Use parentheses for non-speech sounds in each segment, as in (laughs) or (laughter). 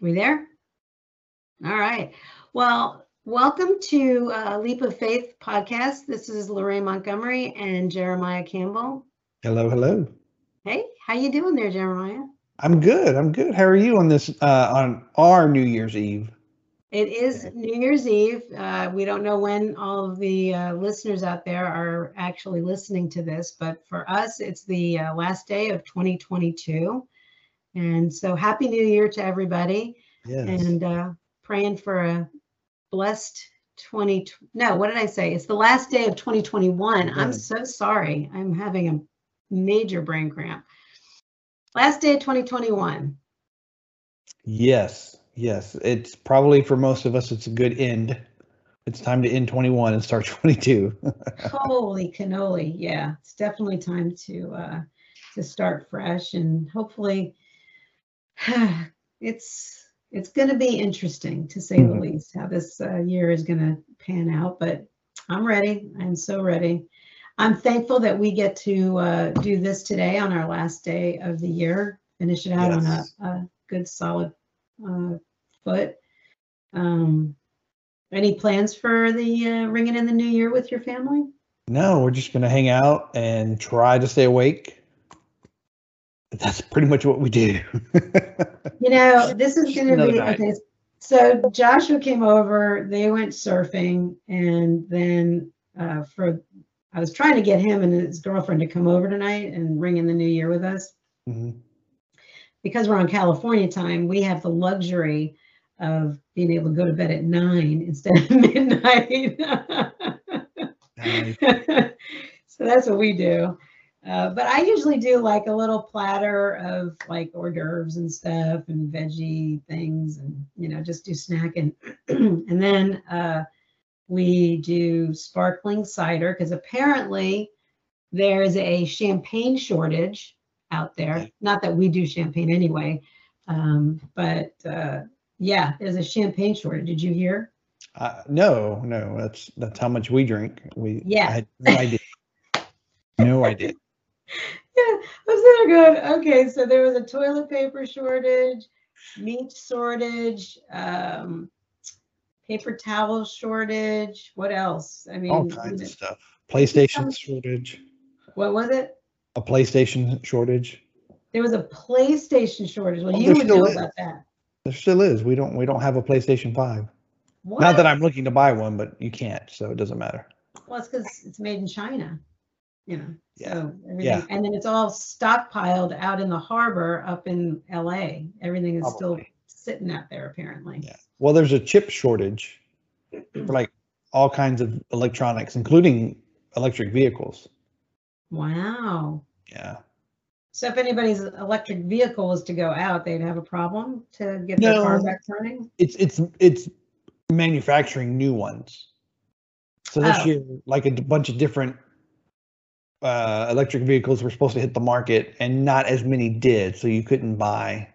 We there? All right. Well, welcome to uh, Leap of Faith podcast. This is Lorraine Montgomery and Jeremiah Campbell. Hello, hello. Hey, how you doing there, Jeremiah? I'm good. I'm good. How are you on this uh, on our New Year's Eve? It is New Year's Eve. Uh, we don't know when all of the uh, listeners out there are actually listening to this, but for us, it's the uh, last day of 2022. And so, Happy New Year to everybody. Yes. And uh, praying for a blessed 20. No, what did I say? It's the last day of 2021. I'm so sorry. I'm having a major brain cramp. Last day of 2021. yes. Yes. It's probably for most of us, it's a good end. It's time to end 21 and start (laughs) 22. Holy cannoli. Yeah, it's definitely time to uh to start fresh and hopefully (sighs) it's it's going to be interesting to say the Mhm. least how this uh, year is going to pan out, but I'm ready. I'm so ready. I'm thankful that we get to uh, do this today on our last day of the year, finish it out Yes. on a, a good solid uh, foot. Um, any plans for the uh, ringing in the new year with your family? no, we're just going to hang out and try to stay awake. That's pretty much what we do. (laughs) You know, this is going to be okay. So Joshua came over. They went surfing, and then uh, for I was trying to get him and his girlfriend to come over tonight and ring in the new year with us Mhm. because we're on California time. We have the luxury of being able to go to bed at nine instead of (laughs) midnight. Nice. (laughs) so that's what we do. Uh, but I usually do like a little platter of like hors d'oeuvres and stuff and veggie things and, you know, just do snacking. (clears throat) and then uh, we do sparkling cider because apparently there's a champagne shortage out there. Not that we do champagne anyway, um, but uh, yeah, there's a champagne shortage. Did you hear? Uh, no, no, that's that's how much we drink. We Yeah. I had no idea. (laughs) no idea. Yeah, that's so good. Okay, so there was a toilet paper shortage, meat shortage, um, paper towel shortage. What else? I mean, All kinds of stuff. PlayStation shortage. what was it? A PlayStation shortage. There was a PlayStation shortage. Well, Oh, you would know is. about that. There still is. We don't we don't have a PlayStation 5. What? Not that I'm looking to buy one, but you can't, so it doesn't matter. Well, it's because it's made in China. You know, Yeah. so everything, Yeah. and then it's all stockpiled out in the harbor up in LA. Everything is still sitting out there apparently. Yeah. Well, there's a chip shortage for like all kinds of electronics, including electric vehicles. Wow. Yeah. So if anybody's electric vehicle was to go out, they'd have a problem to get their car back running. It's it's it's manufacturing new ones. So this Oh. year, like a bunch of different uh, electric vehicles were supposed to hit the market, and not as many did. So you couldn't buy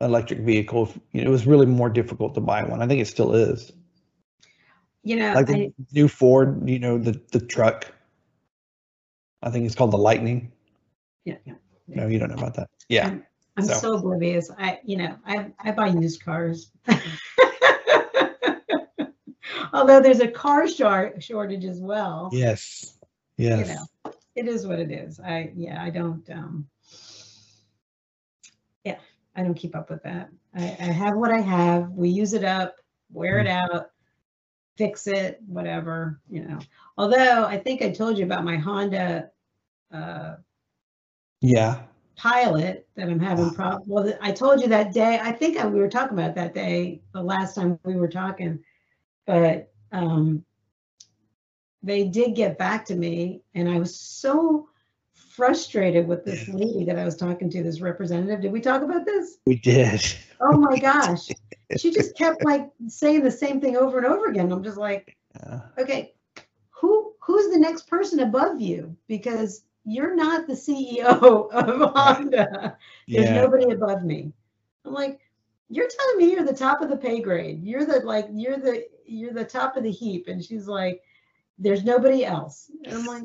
an electric vehicle. It was really more difficult to buy one. I think it still is. You know, like I, the new Ford, you know, the the truck. I think it's called the Lightning. yeah, yeah. No, you don't know about that. Yeah. I'm so. so oblivious. I, you know, I I buy used cars. (laughs) Although there's a car short shortage as well. Yes. You know, it is what it is. I yeah, I don't um yeah, I don't keep up with that. I, I have what I have. We use it up, wear it out, fix it, whatever, you know. Although I think I told you about my Honda uh Yeah. pilot that I'm having problem. Well, I told you that day. I think I, we were talking about that day the last time we were talking, but um, they did get back to me, and I was so frustrated with this lady that I was talking to, this representative. Did we talk about this? We did. Oh my (laughs) gosh, she just kept like saying the same thing over and over again. I'm just like, Yeah. okay, who who's the next person above you? Because you're not the CEO (laughs) of Honda. There's Yeah. nobody above me. I'm like, you're telling me you're the top of the pay grade. You're the like you're the you're the top of the heap. And she's like, there's nobody else. And I'm like,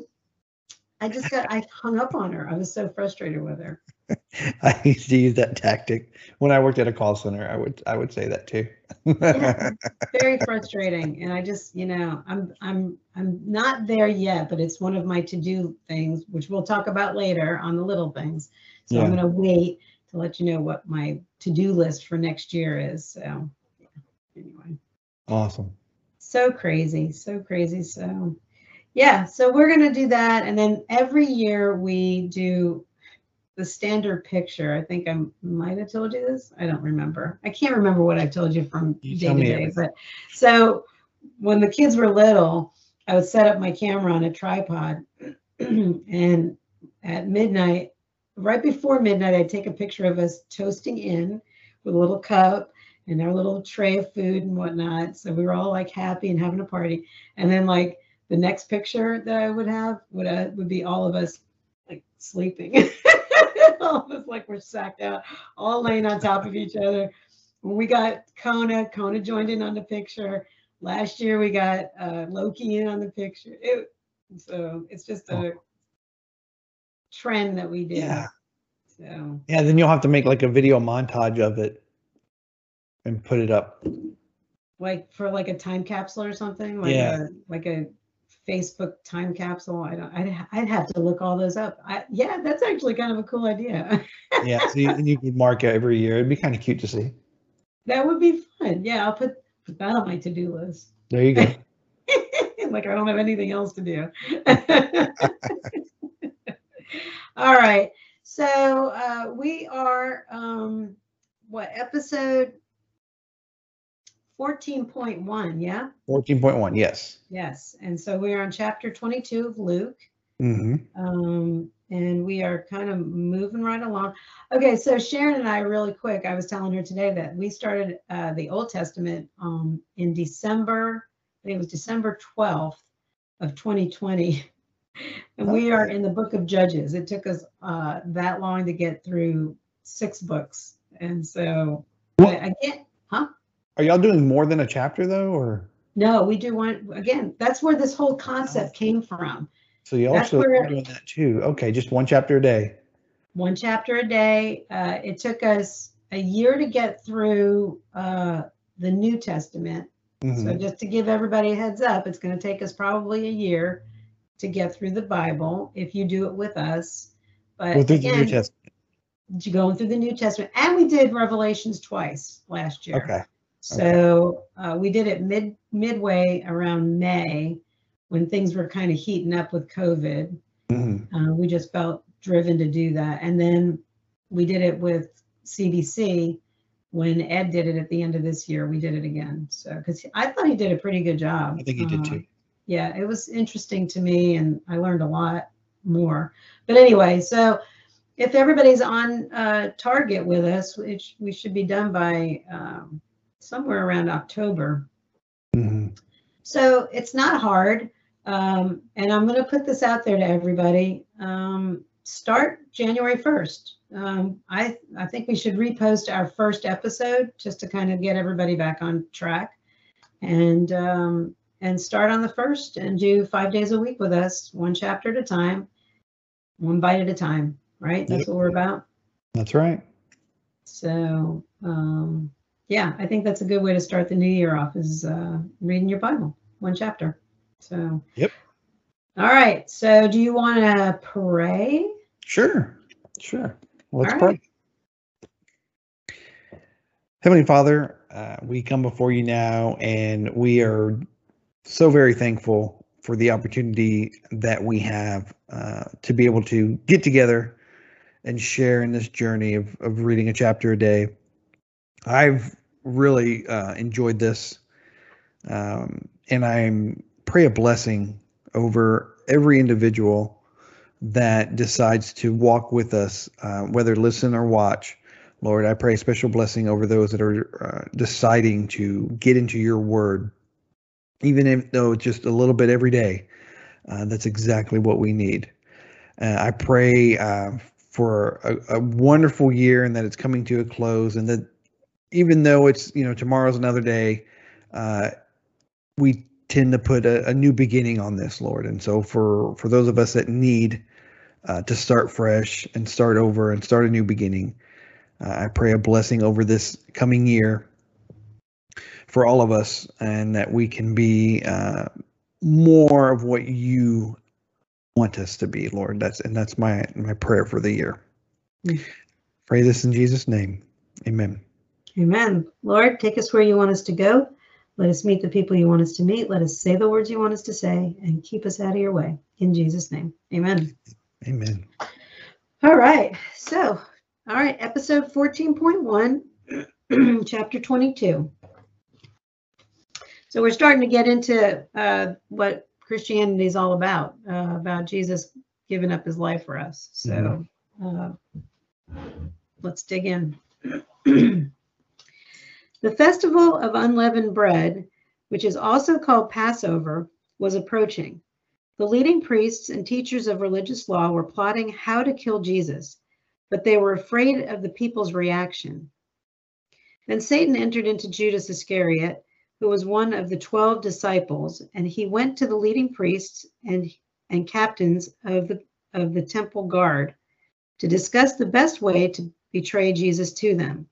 I just got I hung up on her. I was so frustrated with her. (laughs) I used to use that tactic when I worked at a call center. I would I would say that too. Yeah. (laughs) Very frustrating, and I just you know I'm I'm I'm not there yet, but it's one of my to do things, which we'll talk about later on the little things. So I'm gonna wait to let you know what my to do list for next year is. So yeah. anyway. awesome. So crazy so crazy so. Yeah so we're going to do that and then every year we do the standard picture. I think i might have told you this i don't remember. I can't remember what i told you from You day to day but so when the kids were little i would set up my camera on a tripod (clears throat) and at midnight right before midnight i'd take a picture of us toasting in with a little cup and our little tray of food and whatnot. So we were all like happy and having a party. And then like the next picture that I would have would uh, would be all of us like sleeping. (laughs) all of us like we're sacked out, all laying on top of each other. When we got Kona, Kona joined in on the picture. Last year we got uh, Loki in on the picture. It, so it's just a trend that we do. Yeah. So Yeah, then you'll have to make like a video montage of it and put it up. like for like a time capsule or something like Yeah. a like a facebook time capsule i don't i'd, I'd have to look all those up I, yeah that's actually kind of a cool idea (laughs) Yeah, so you, you could mark it every year. It'd be kind of cute to see. that would be fun yeah i'll put, put that on my to-do list There you go. (laughs) like i don't have anything else to do (laughs) all right so uh we are um what episode 14.1 yeah 14.1, yes. yes and so we're on chapter 22 of luke hmm um, and we are kind of moving right along. Okay, so Sharon and I, really quick, I was telling her today that we started uh, the Old Testament um, in December. I think it was December twelfth of 2020, (laughs) and we are in the Book of Judges. It took us uh, that long to get through six books, and so I, again, huh? Are y'all doing more than a chapter though, or No, we do one again. That's where this whole concept came from. so you also where- doing that too? Okay, just one chapter a day. one chapter a day. Uh, it took us a year to get through uh, the New Testament. So Mhm. just to give everybody a heads up, it's going to take us probably a year to get through the Bible if you do it with us. But Go through the New Testament. going through the New Testament, and we did Revelations twice last year. Okay. So uh, we did it mid midway around May when things were kind of heating up with COVID. Mhm. Uh, we just felt driven to do that. And then we did it with CBC when Ed did it at the end of this year. We did it again. So, because I thought he did a pretty good job. I think he did Uh, too. Yeah, it was interesting to me and I learned a lot more. But anyway, so if everybody's on uh, target with us, sh- we should be done by um, somewhere around October. Mhm. So it's not hard. Um, and I'm going to put this out there to everybody. Um, start January 1st. Um, I, I think we should repost our first episode just to kind of get everybody back on track and, um, and start on the first and do five days a week with us, one chapter at a time, one bite at a time, right? That's Yep. what we're about. That's right. So, um, yeah, I think that's a good way to start the new year off is uh, reading your Bible, one chapter. So, Yep. All right. So, do you want to pray? Sure. Sure. Let's All pray. right. Heavenly Father, uh, we come before you now and we are so very thankful for the opportunity that we have uh, to be able to get together and share in this journey of, of reading a chapter a day. I've really uh, enjoyed this, um, and I'm pray a blessing over every individual that decides to walk with us, uh, whether listen or watch. Lord, I pray a special blessing over those that are uh, deciding to get into your word, even if though it's just a little bit every day. Uh, that's exactly what we need. Uh, I pray uh, for a, a wonderful year and that it's coming to a close, and that even though it's you know tomorrow's another day, uh, we tend to put a, a new beginning on this, Lord. And so for for those of us that need uh, to start fresh and start over and start a new beginning. Uh, I pray a blessing over this coming year for all of us and that we can be uh, more of what you want us to be, Lord. That's and that's my my prayer for the year. Mm. Pray this in Jesus' name. Amen. Amen. Lord, take us where you want us to go. Let us meet the people you want us to meet. Let us say the words you want us to say and keep us out of your way. In Jesus' name. Amen. Amen. All right. So, all right, episode 14.1, (clears throat) chapter 22. So, we're starting to get into uh, what Christianity is all about, uh, about Jesus giving up his life for us. So, uh, let's dig in. (clears throat) the festival of unleavened bread, which is also called Passover, was approaching. The leading priests and teachers of religious law were plotting how to kill Jesus, but they were afraid of the people's reaction. Then Satan entered into Judas Iscariot, who was one of the 12 disciples, and he went to the leading priests and, and captains of the, of the temple guard to discuss the best way to betray Jesus to them.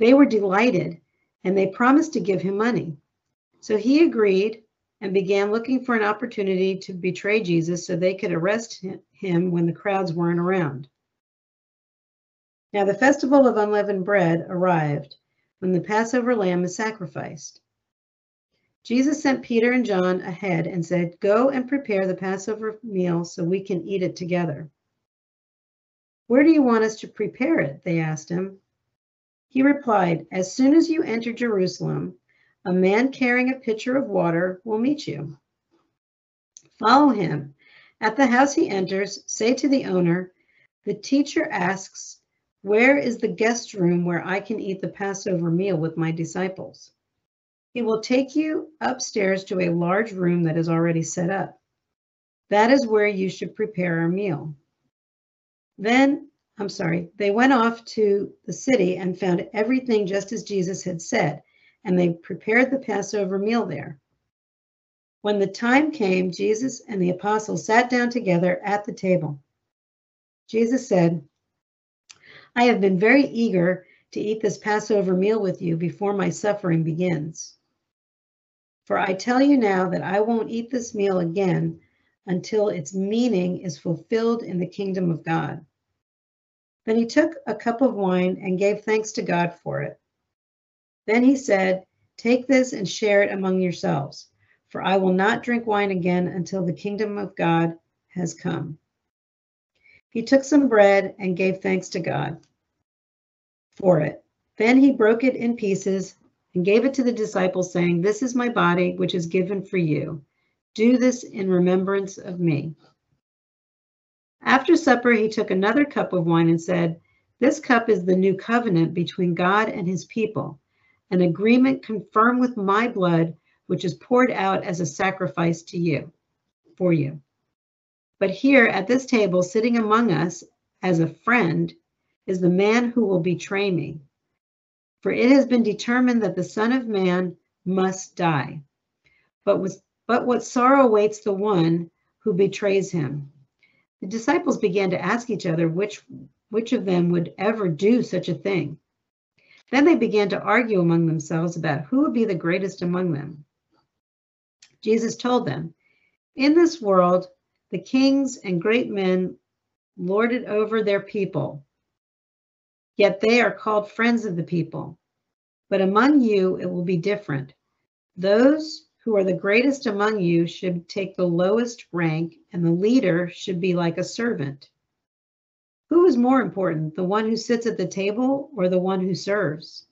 They were delighted and they promised to give him money. So he agreed and began looking for an opportunity to betray Jesus so they could arrest him when the crowds weren't around. Now, the festival of unleavened bread arrived when the Passover lamb is sacrificed. Jesus sent Peter and John ahead and said, Go and prepare the Passover meal so we can eat it together. Where do you want us to prepare it? They asked him. He replied, As soon as you enter Jerusalem, a man carrying a pitcher of water will meet you. Follow him. At the house he enters, say to the owner, The teacher asks, Where is the guest room where I can eat the Passover meal with my disciples? He will take you upstairs to a large room that is already set up. That is where you should prepare our meal. Then, I'm sorry, they went off to the city and found everything just as Jesus had said, and they prepared the Passover meal there. When the time came, Jesus and the apostles sat down together at the table. Jesus said, I have been very eager to eat this Passover meal with you before my suffering begins. For I tell you now that I won't eat this meal again until its meaning is fulfilled in the kingdom of God. Then he took a cup of wine and gave thanks to God for it. Then he said, Take this and share it among yourselves, for I will not drink wine again until the kingdom of God has come. He took some bread and gave thanks to God for it. Then he broke it in pieces and gave it to the disciples, saying, This is my body, which is given for you. Do this in remembrance of me. After supper, he took another cup of wine and said, This cup is the new covenant between God and his people, an agreement confirmed with my blood, which is poured out as a sacrifice to you, for you. But here at this table, sitting among us as a friend, is the man who will betray me. For it has been determined that the Son of Man must die. But, but what sorrow awaits the one who betrays him? The disciples began to ask each other which, which of them would ever do such a thing. Then they began to argue among themselves about who would be the greatest among them. Jesus told them, In this world, the kings and great men lord it over their people, yet they are called friends of the people. But among you, it will be different. Those who are the greatest among you should take the lowest rank, and the leader should be like a servant. Who is more important, the one who sits at the table or the one who serves?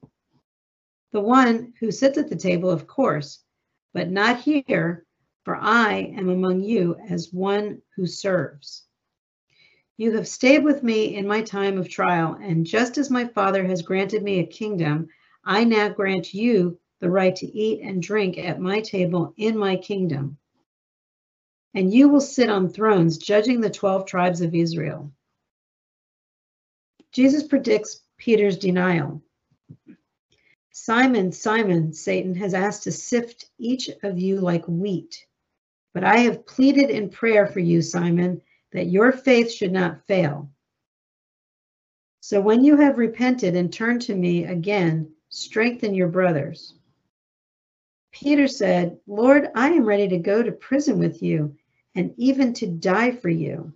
The one who sits at the table, of course, but not here, for I am among you as one who serves. You have stayed with me in my time of trial, and just as my Father has granted me a kingdom, I now grant you the right to eat and drink at my table in my kingdom. And you will sit on thrones judging the 12 tribes of Israel. Jesus predicts Peter's denial. Simon, Simon, Satan has asked to sift each of you like wheat. But I have pleaded in prayer for you, Simon, that your faith should not fail. So when you have repented and turned to me again, strengthen your brothers. Peter said, Lord, I am ready to go to prison with you and even to die for you.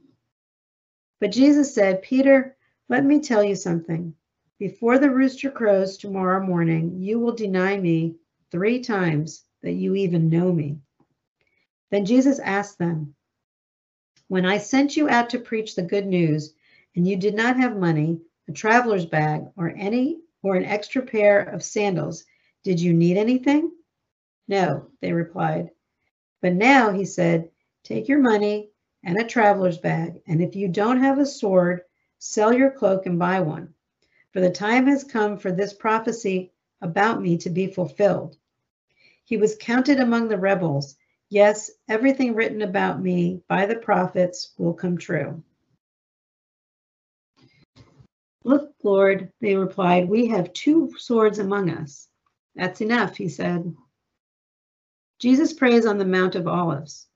But Jesus said, Peter, let me tell you something. Before the rooster crows tomorrow morning, you will deny me three times that you even know me. Then Jesus asked them, When I sent you out to preach the good news, and you did not have money, a traveler's bag, or any or an extra pair of sandals, did you need anything? No, they replied. But now, he said, take your money and a traveler's bag, and if you don't have a sword, sell your cloak and buy one. For the time has come for this prophecy about me to be fulfilled. He was counted among the rebels. Yes, everything written about me by the prophets will come true. Look, Lord, they replied, we have two swords among us. That's enough, he said. Jesus prays on the Mount of Olives.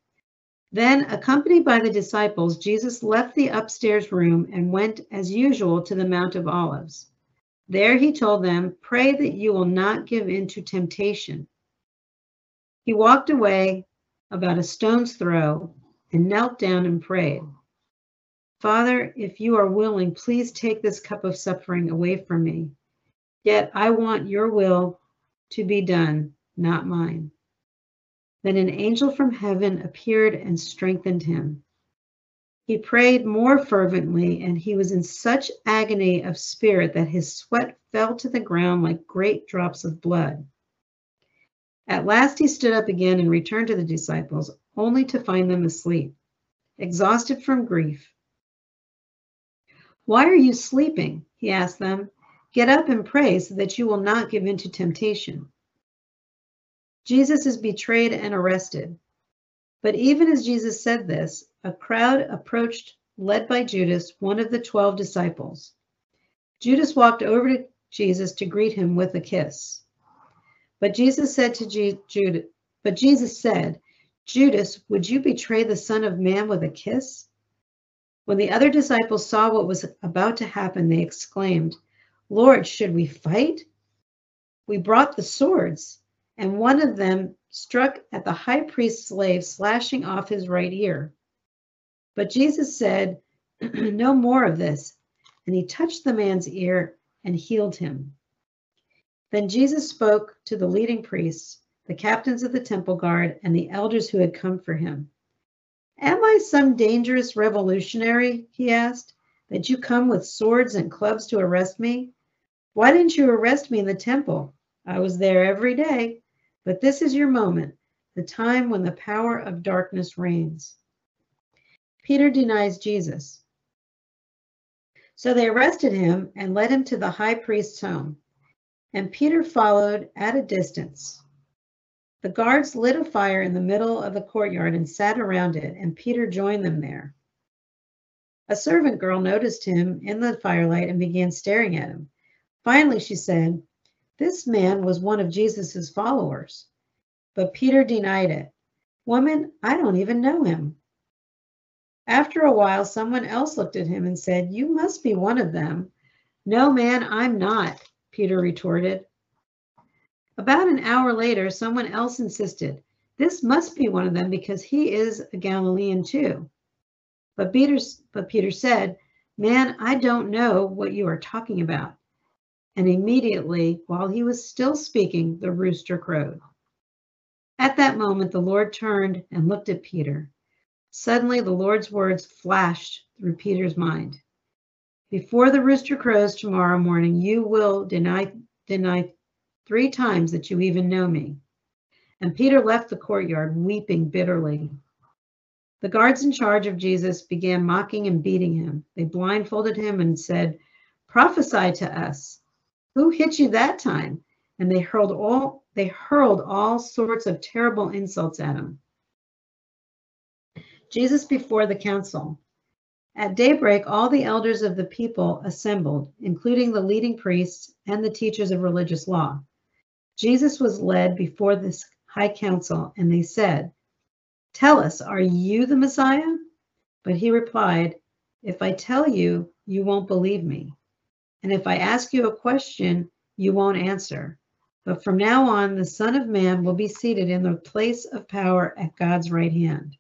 Then, accompanied by the disciples, Jesus left the upstairs room and went, as usual, to the Mount of Olives. There he told them, Pray that you will not give in to temptation. He walked away about a stone's throw and knelt down and prayed. Father, if you are willing, please take this cup of suffering away from me. Yet I want your will to be done, not mine. Then an angel from heaven appeared and strengthened him. He prayed more fervently, and he was in such agony of spirit that his sweat fell to the ground like great drops of blood. At last he stood up again and returned to the disciples, only to find them asleep, exhausted from grief. Why are you sleeping? He asked them. Get up and pray so that you will not give in to temptation. Jesus is betrayed and arrested. But even as Jesus said this, a crowd approached, led by Judas, one of the 12 disciples. Judas walked over to Jesus to greet him with a kiss. But Jesus said to Judas, but Jesus said, Judas, would you betray the Son of Man with a kiss? When the other disciples saw what was about to happen, they exclaimed, Lord, should we fight? We brought the swords and one of them struck at the high priest's slave, slashing off his right ear. But Jesus said, (clears throat) No more of this. And he touched the man's ear and healed him. Then Jesus spoke to the leading priests, the captains of the temple guard, and the elders who had come for him. Am I some dangerous revolutionary, he asked, that you come with swords and clubs to arrest me? Why didn't you arrest me in the temple? I was there every day. But this is your moment, the time when the power of darkness reigns. Peter denies Jesus. So they arrested him and led him to the high priest's home. And Peter followed at a distance. The guards lit a fire in the middle of the courtyard and sat around it, and Peter joined them there. A servant girl noticed him in the firelight and began staring at him. Finally, she said, this man was one of Jesus's followers. But Peter denied it. Woman, I don't even know him. After a while, someone else looked at him and said, You must be one of them. No, man, I'm not, Peter retorted. About an hour later, someone else insisted, This must be one of them because he is a Galilean too. But Peter, but Peter said, Man, I don't know what you are talking about and immediately, while he was still speaking, the rooster crowed. At that moment, the Lord turned and looked at Peter. Suddenly, the Lord's words flashed through Peter's mind. Before the rooster crows tomorrow morning, you will deny, deny three times that you even know me. And Peter left the courtyard, weeping bitterly. The guards in charge of Jesus began mocking and beating him. They blindfolded him and said, Prophesy to us. Who hit you that time? And they hurled all they hurled all sorts of terrible insults at him. Jesus before the council. At daybreak, all the elders of the people assembled, including the leading priests and the teachers of religious law. Jesus was led before this high council, and they said, Tell us, are you the Messiah? But he replied, If I tell you, you won't believe me. And if I ask you a question, you won't answer. But from now on, the Son of Man will be seated in the place of power at God's right hand.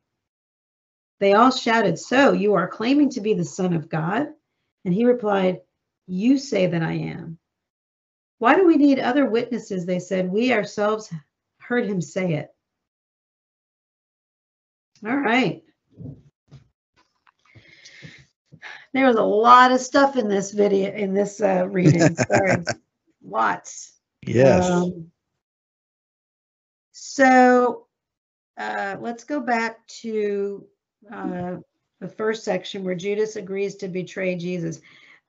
They all shouted, So you are claiming to be the Son of God? And he replied, You say that I am. Why do we need other witnesses? They said, We ourselves heard him say it. All right. There was a lot of stuff in this video, in this uh, reading. (laughs) Sorry. Lots. Yes. Um, so uh, let's go back to uh, the first section where Judas agrees to betray Jesus.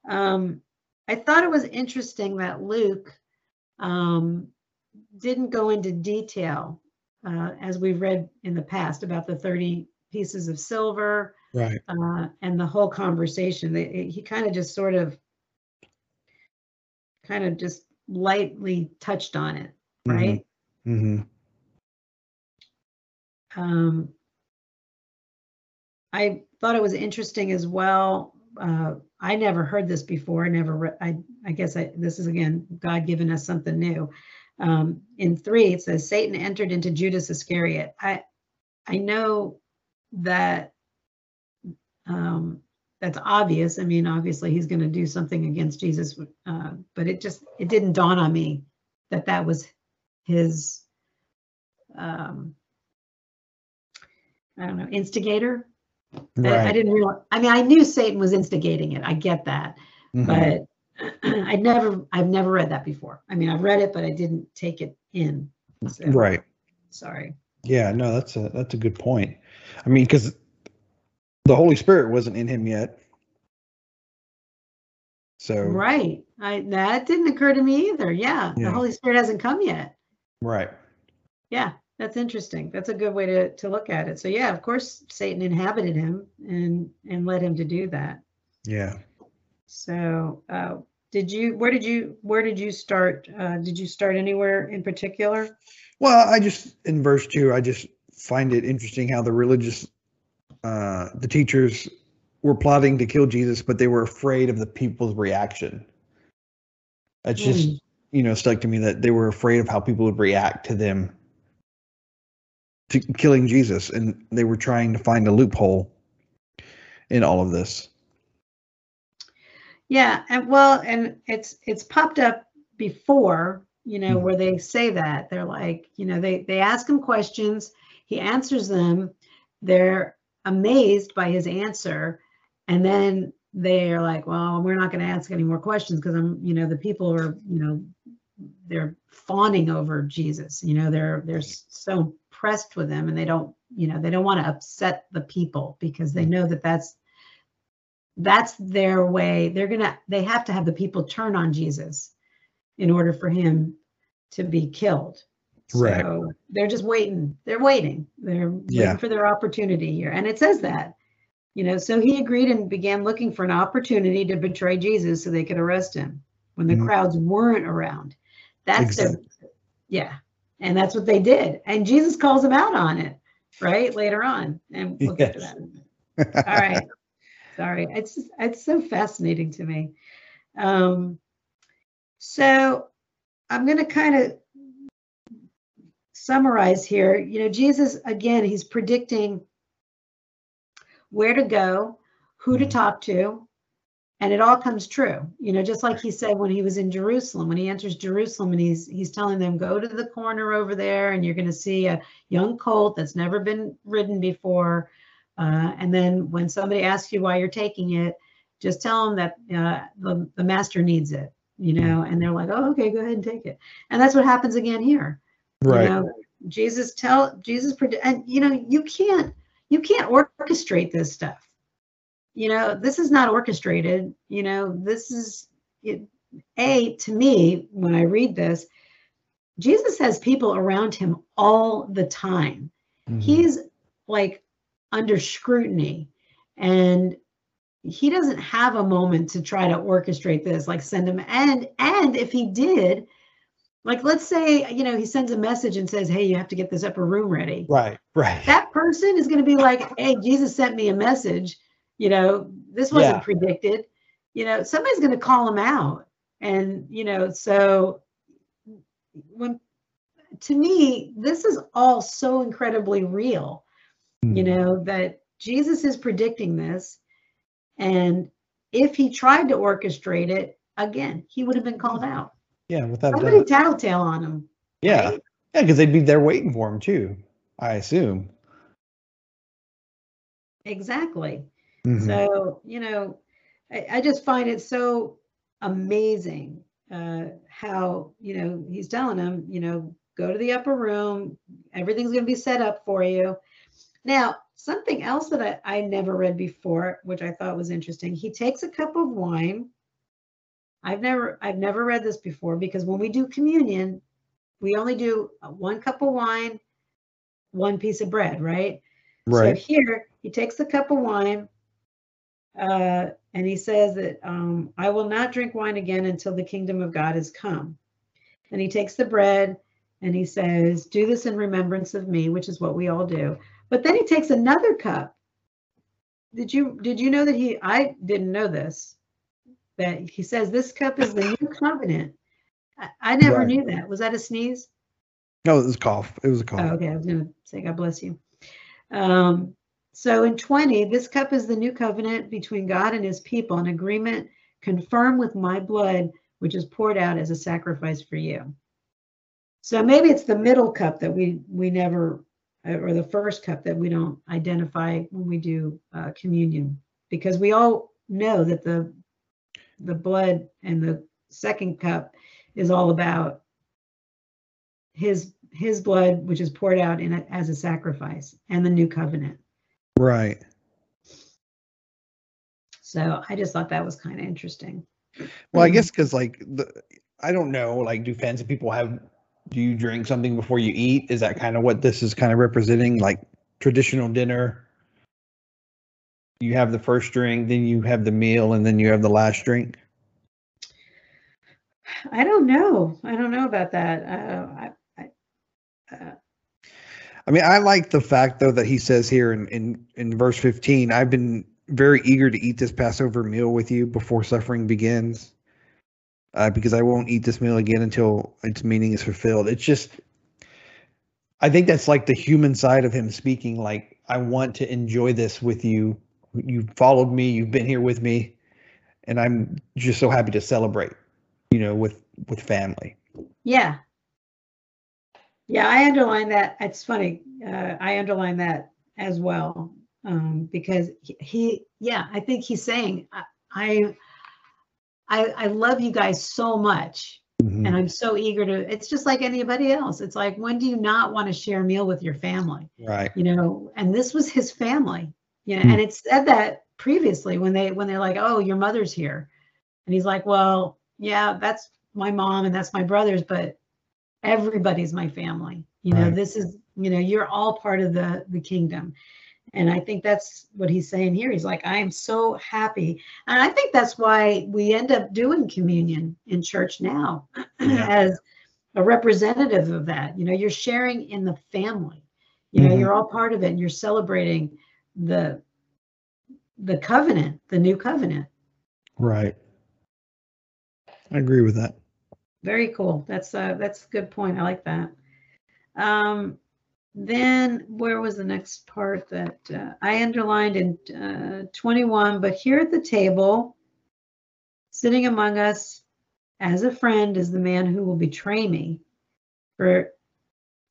Um, I thought it was interesting that Luke um, didn't go into detail, uh, as we've read in the past, about the 30 pieces of silver right. uh, and the whole conversation. They, he kind of just sort of, kind of just lightly touched on it, right? Mm-hmm. Um, I thought it was interesting as well. Uh, I never heard this before. I never, re- I, I guess I, this is again, God giving us something new. Um, in three, it says Satan entered into Judas Iscariot. I, I know that um, that's obvious. I mean, obviously he's going to do something against Jesus, uh, but it just, it didn't dawn on me that that was his, um, I don't know, instigator. I, I didn't realize. I mean, I knew Satan was instigating it. I get that, Mhm. but (clears throat) I never, I've never read that before. I mean, I've read it, but I didn't take it in. So, Right. Sorry. Yeah. No, that's a that's a good point. I mean, because the Holy Spirit wasn't in him yet. So Right. I that didn't occur to me either. Yeah, Yeah. the Holy Spirit hasn't come yet. right. Yeah, that's interesting. That's a good way to to look at it. So yeah, of course, Satan inhabited him and and led him to do that. Yeah. So, uh, did you? Where did you? Where did you start? Uh, did you start anywhere in particular? Well, I just in verse two, I just find it interesting how the religious, uh, the teachers were plotting to kill Jesus, but they were afraid of the people's reaction. It's just Mm. you know stuck to me that they were afraid of how people would react to them to killing Jesus, and they were trying to find a loophole in all of this. Yeah, and well, and it's it's popped up before, you know, Mhm. where they say that they're like, you know, they they ask him questions, he answers them, they're amazed by his answer, and then they're like, well, we're not going to ask any more questions because I'm, you know, the people are, you know, they're fawning over Jesus, you know, they're they're so impressed with him, and they don't, you know, they don't want to upset the people because they mm-hmm. know that that's that's their way. They're gonna they have to have the people turn on jesus in order for him to be killed Right. so they're just waiting. They're waiting. They're Yeah. waiting for their opportunity here. And it says that you know so he agreed and began looking for an opportunity to betray jesus so they could arrest him when the Mhm. crowds weren't around. That's their yeah. And that's what they did. And jesus calls them out on it right later on. And we'll get to that. All right. (laughs) Sorry. It's just, it's so fascinating to me. Um so i'm going to kind of summarize here you know jesus again he's predicting where to go who to Mhm. talk to and it all comes true you know just like he said when he was in jerusalem when he enters jerusalem and he's he's telling them go to the corner over there and you're going to see a young colt that's never been ridden before uh, and then when somebody asks you why you're taking it, just tell them that uh, the, the master needs it, you know, and they're like, oh, okay, go ahead and take it. And that's what happens again here. Right. You know, Jesus tell Jesus, and you know, you can't, you can't orchestrate this stuff. You know, this is not orchestrated. You know, this is it, a to me when I read this, Jesus has people around him all the time Mhm. he's like under scrutiny and he doesn't have a moment to try to orchestrate this like send him and and if he did like let's say you know he sends a message and says hey you have to get this upper room ready right. Right. that person is going to be like hey jesus sent me a message You know, this wasn't Yeah. predicted. You know, somebody's going to call him out. And, you know, so when to me, this is all so incredibly real, you Mhm. know, that Jesus is predicting this. And if he tried to orchestrate it, again, he would have been called out. Yeah, without a Somebody doubt. tattletale on them. Yeah, right? yeah, because they'd be there waiting for him too. I assume. Exactly. Mhm. So, you know, I, I just find it so amazing uh, how, you know, he's telling him, you know, go to the upper room, everything's going to be set up for you. Now, something else that I, I never read before, which I thought was interesting, he takes a cup of wine. I've never I've never read this before because when we do communion, we only do uh, one cup of wine, one piece of bread, right? right. So here he takes the cup of wine uh, and he says that um, I will not drink wine again until the kingdom of God has come. And he takes the bread and he says, Do this in remembrance of me, which is what we all do. But then he takes another cup. Did you did you know that he I didn't know this that he says this cup is the new covenant. I, I never Right. knew that. Was that a sneeze? No, it was a cough. It was a cough. Oh, okay. I was going to say, God bless you. Um, so in 20, this cup is the new covenant between God and his people, an agreement confirmed with my blood, which is poured out as a sacrifice for you. So maybe it's the middle cup that we we never, or the first cup that we don't identify when we do uh, communion, because we all know that the the blood and the second cup is all about his his blood which is poured out in it as a sacrifice and the new covenant Right. so i just thought that was kind of interesting Well, I guess because like the, I don't know, like do fancy people have? Do you drink something before you eat? Is that kind of what this is kind of representing? Like traditional dinner. You have the first drink, then you have the meal, and then you have the last drink. i don't know i don't know about that uh, I, I, uh, I mean, I like the fact though that he says here in in in verse 15, I've been very eager to eat this Passover meal with you before suffering begins. Uh, because I won't eat this meal again until its meaning is fulfilled. It's just I think that's like the human side of him speaking like I want to enjoy this with you. You followed me, you've been here with me, and I'm just so happy to celebrate, you know, with with family. yeah yeah i underline that it's funny uh, i underline that as well um, because he, yeah i think he's saying I, I i love you guys so much Mhm. and I'm so eager to. It's just like anybody else. It's like when do you not want to share a meal with your family? Right. You know, and this was his family. You know, Hmm. and it said that previously when they when they're like, "Oh, your mother's here," and he's like, "Well, yeah, that's my mom and that's my brothers, but everybody's my family. You know, Right. this is you know, you're all part of the the kingdom." And I think that's what he's saying here. He's like, I am so happy. And I think that's why we end up doing communion in church now (clears throat) Yeah. as a representative of that. You know, you're sharing in the family. You know, Mhm. you're all part of it and you're celebrating the the covenant, the new covenant. Right. I agree with that. Very cool. That's uh that's a good point. I like that. Um then where was the next part that uh, I underlined in uh, 21? But here at the table, sitting among us as a friend, is the man who will betray me. For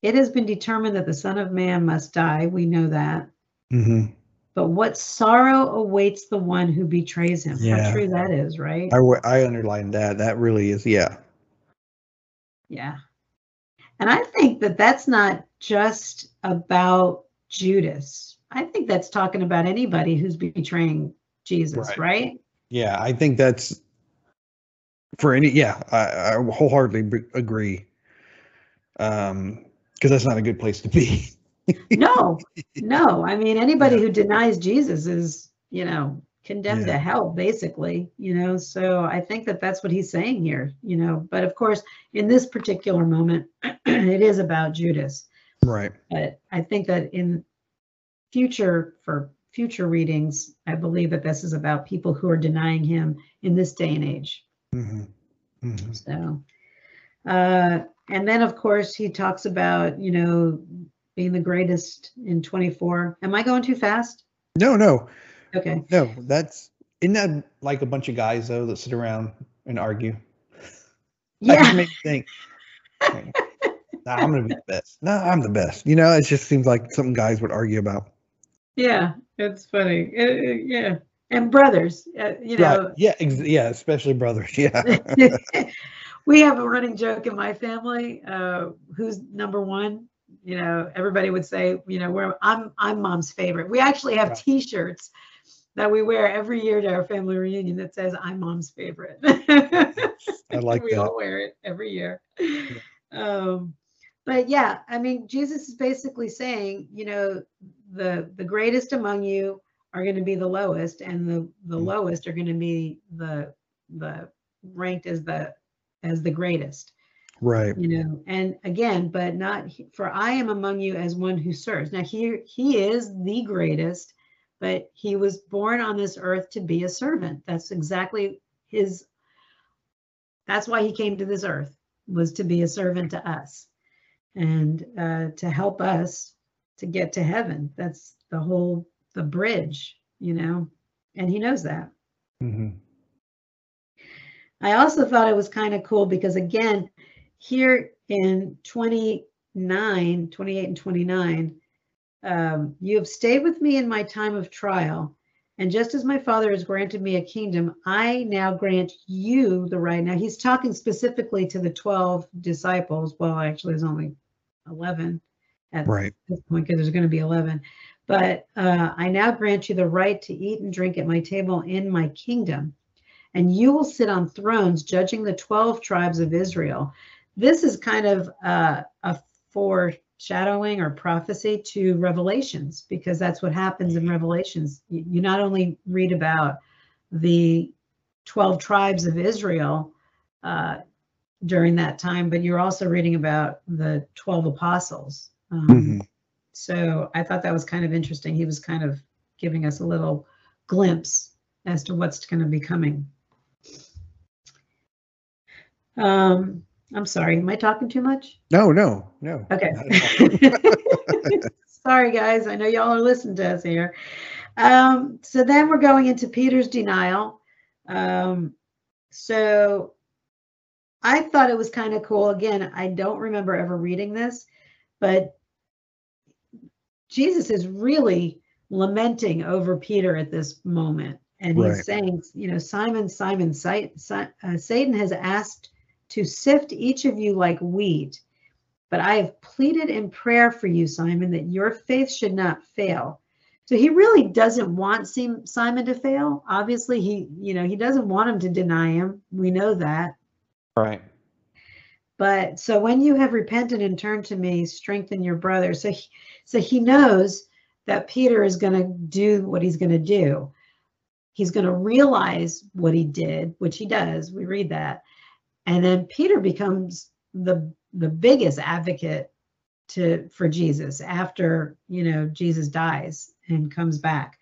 it has been determined that the Son of Man must die. We know that. hmm But what sorrow awaits the one who betrays him? Yeah. How true that is, right? I underlined that. That really is, yeah. Yeah. And I think that that's not just about Judas. I think that's talking about anybody who's betraying Jesus, Right. right? Yeah, I think that's for any. Yeah, I, I wholeheartedly agree. Um, because that's not a good place to be. (laughs) No, (laughs) no. I mean, anybody Yeah. who denies Jesus is, you know, condemned Yeah. to hell, basically, you know. So I think that that's what he's saying here, you know. But of course, in this particular moment, (clears throat) it is about Judas. Right. But I think that in future, for future readings, I believe that this is about people who are denying him in this day and age. hmm hmm So, uh, and then of course he talks about, you know, being the greatest in 24. Am I going too fast? No, no, Okay. no. That's isn't that like a bunch of guys though that sit around and argue? That Yeah. makes me think. Nah, I'm gonna be the best. No, I'm the best. You know, it just seems like something guys would argue about. Yeah. It's funny. Uh, uh, yeah. And brothers, uh, you know, Right. Yeah. Ex- yeah. Especially brothers. Yeah. (laughs) we have a running joke in my family. Uh, who's number one? You know, everybody would say, you know, we're I'm I'm mom's favorite. We actually have Right. T-shirts that we wear every year to our family reunion that says I'm mom's favorite. I (laughs) like we that. all wear it every year. Um, but yeah, I mean, Jesus is basically saying, you know, the the greatest among you are going to be the lowest, and the the Mm. lowest are going to be the the ranked as the as the greatest right. you know and again but not for i am among you as one who serves. Now here he is the greatest but he was born on this earth to be a servant. That's exactly his that's why he came to this earth was to be a servant to us and uh, to help us to get to heaven. That's the whole the bridge you know and he knows that. Hmm I also thought it was kind of cool because again, here in 29, 28 and 29, um, you have stayed with me in my time of trial. And just as my father has granted me a kingdom, I now grant you the right. Now he's talking specifically to the 12 disciples. Well, actually, there's only 11 at Right. this point because there's going to be 11. But uh, I now grant you the right to eat and drink at my table in my kingdom and you will sit on thrones judging the 12 tribes of Israel. This is kind of uh, a foreshadowing or prophecy to Revelations because that's what happens in Revelations. You, you not only read about the 12 tribes of Israel uh, during that time, but you're also reading about the 12 apostles. Um, hmm so I thought that was kind of interesting. He was kind of giving us a little glimpse as to what's going to be coming. Um, I'm sorry, am I talking too much? No, no, no. Okay. not at all. (laughs) sorry, guys. I know y'all are listening to us here. Um, so then we're going into Peter's denial. Um, so I thought it was kind of cool. Again, I don't remember ever reading this, but Jesus is really lamenting over Peter at this moment. And he's Right. saying, you know, Simon, Simon, Si- Si- uh, Satan has asked to sift each of you like wheat, but I have pleaded in prayer for you, Simon, that your faith should not fail. So he really doesn't want Simon to fail. Obviously, he, you know, he doesn't want him to deny him. We know that. right. But so when you have repented and turned to me, strengthen your brother. So he, so he knows that Peter is going to do what he's going to do. He's going to realize what he did, which he does. We read that. And then Peter becomes the the biggest advocate to for Jesus after, you know, Jesus dies and comes back.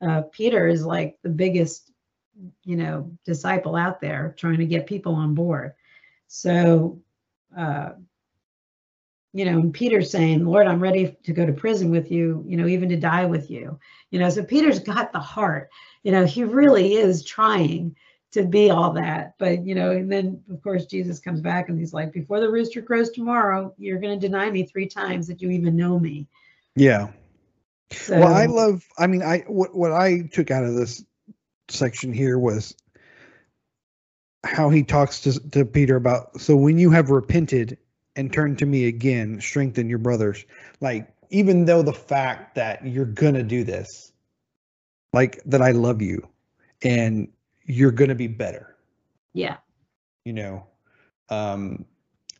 Uh, Peter is like the biggest, you know, disciple out there trying to get people on board. So uh, you know, and Peter's saying, Lord, I'm ready to go to prison with you, you know, even to die with you. You know, so Peter's got the heart, you know, he really is trying to be all that. But, you know, and then of course Jesus comes back and he's like, before the rooster crows tomorrow, you're going to deny me three times that you even know me. Yeah. So, well, I love. I mean, I what what I took out of this section here was how he talks to to Peter about. So when you have repented and turned to me again, strengthen your brothers. Like even though the fact that you're gonna do this, like that, I love you, and you're gonna be better. yeah. You know, um,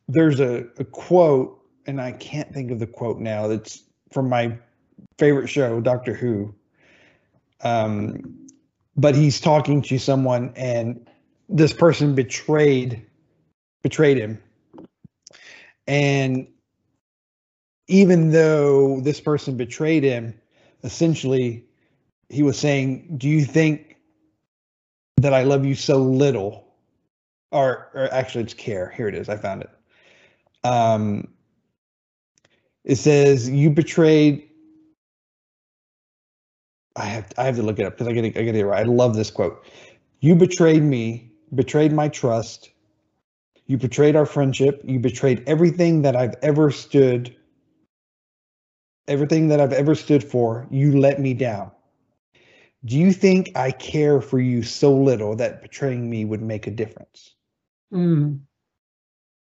there's a, a quote, and I can't think of the quote now. That's from my favorite show, Doctor Who. Um, but he's talking to someone, and this person betrayed betrayed him, and even though this person betrayed him, essentially he was saying, "Do you think that I love you so little?" Or, or actually, it's care. Here it is. I found it. Um, it says, "You betrayed." I have I have to look it up because I get I get it right. I love this quote. You betrayed me, betrayed my trust. You betrayed our friendship. You betrayed everything that I've ever stood. Everything that I've ever stood for. You let me down. Do you think I care for you so little that betraying me would make a difference? Mm,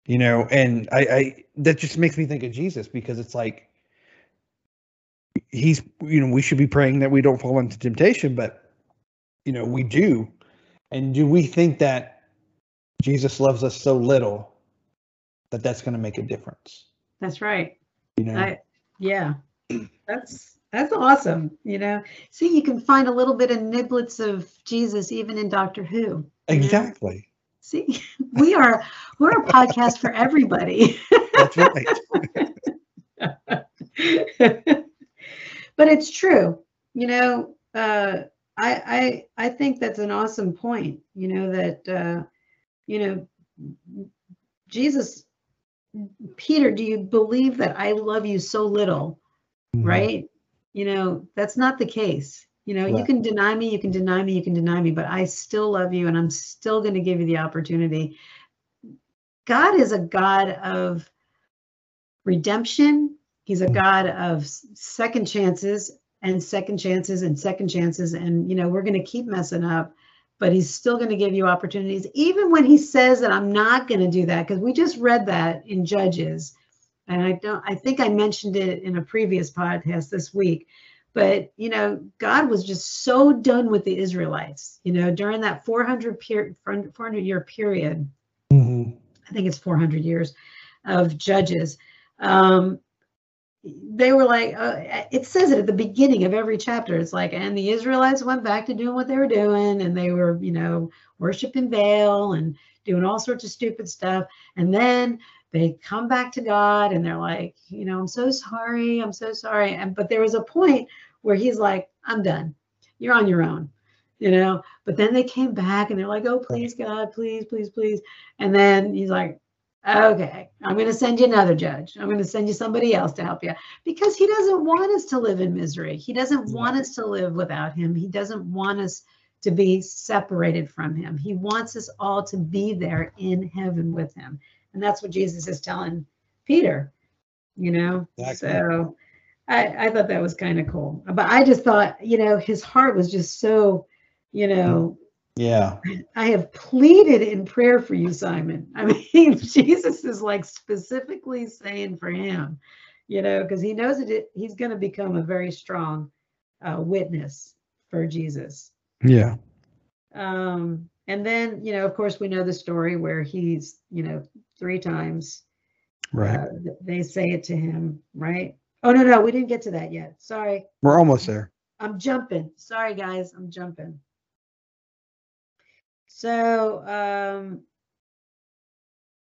You know, and I, I that just makes me think of Jesus because it's like he's you know we should be praying that we don't fall into temptation, but you know we do. And do we think that Jesus loves us so little that that's going to make a difference? that's right. You know, I, yeah, that's that's awesome. You know, see, you can find a little bit of niblets of Jesus even in Doctor Who. exactly. See, (laughs) we are we're a podcast for everybody. That's right. (laughs) but it's true. You know, uh, I I I think that's an awesome point. You know that uh, you know Jesus, Peter, do you believe that I love you so little? Mhm. right? You know, that's not the case. You know, you can deny me, you can deny me, you can deny me, but I still love you and I'm still going to give you the opportunity. God is a God of redemption. He's a. God of second chances and second chances and second chances. And, you know, we're going to keep messing up, but he's still going to give you opportunities, even when he says that I'm not going to do that. Because we just read that in Judges and I don't I think I mentioned it in a previous podcast this week but you know God was just so done with the Israelites you know during that 400 period 400 year period. Mhm. I think it's 400 years of judges. Um they were like uh, it says it at the beginning of every chapter. It's like and the Israelites went back to doing what they were doing and they were you know worshiping Baal and doing all sorts of stupid stuff. And then they come back to God and they're like, you know, I'm so sorry, I'm so sorry. And but there was a point where he's like, I'm done. You're on your own, you know. But then they came back and they're like, oh, please, God, please, please, please. And then he's like, okay, I'm going to send you another judge. I'm going to send you somebody else to help you because he doesn't want us to live in misery. He doesn't want us to live without him. He doesn't want us to be separated from him. He wants us all to be there in heaven with him. And that's what Jesus is telling Peter, you know? Exactly. So I, I thought that was kind of cool. But I just thought, you know, his heart was just so, you know, Yeah. I have pleaded in prayer for you, Simon. (laughs) I mean, Jesus is like specifically saying for him, you know, because he knows that it, he's going to become a very strong uh, witness for Jesus. Yeah. Um, and then, you know, of course, we know the story where he's, you know, three times Right. uh, they say it to him, right? Oh, no, no, we didn't get to that yet. Sorry. We're almost there. I'm jumping. Sorry, guys. I'm jumping. So um,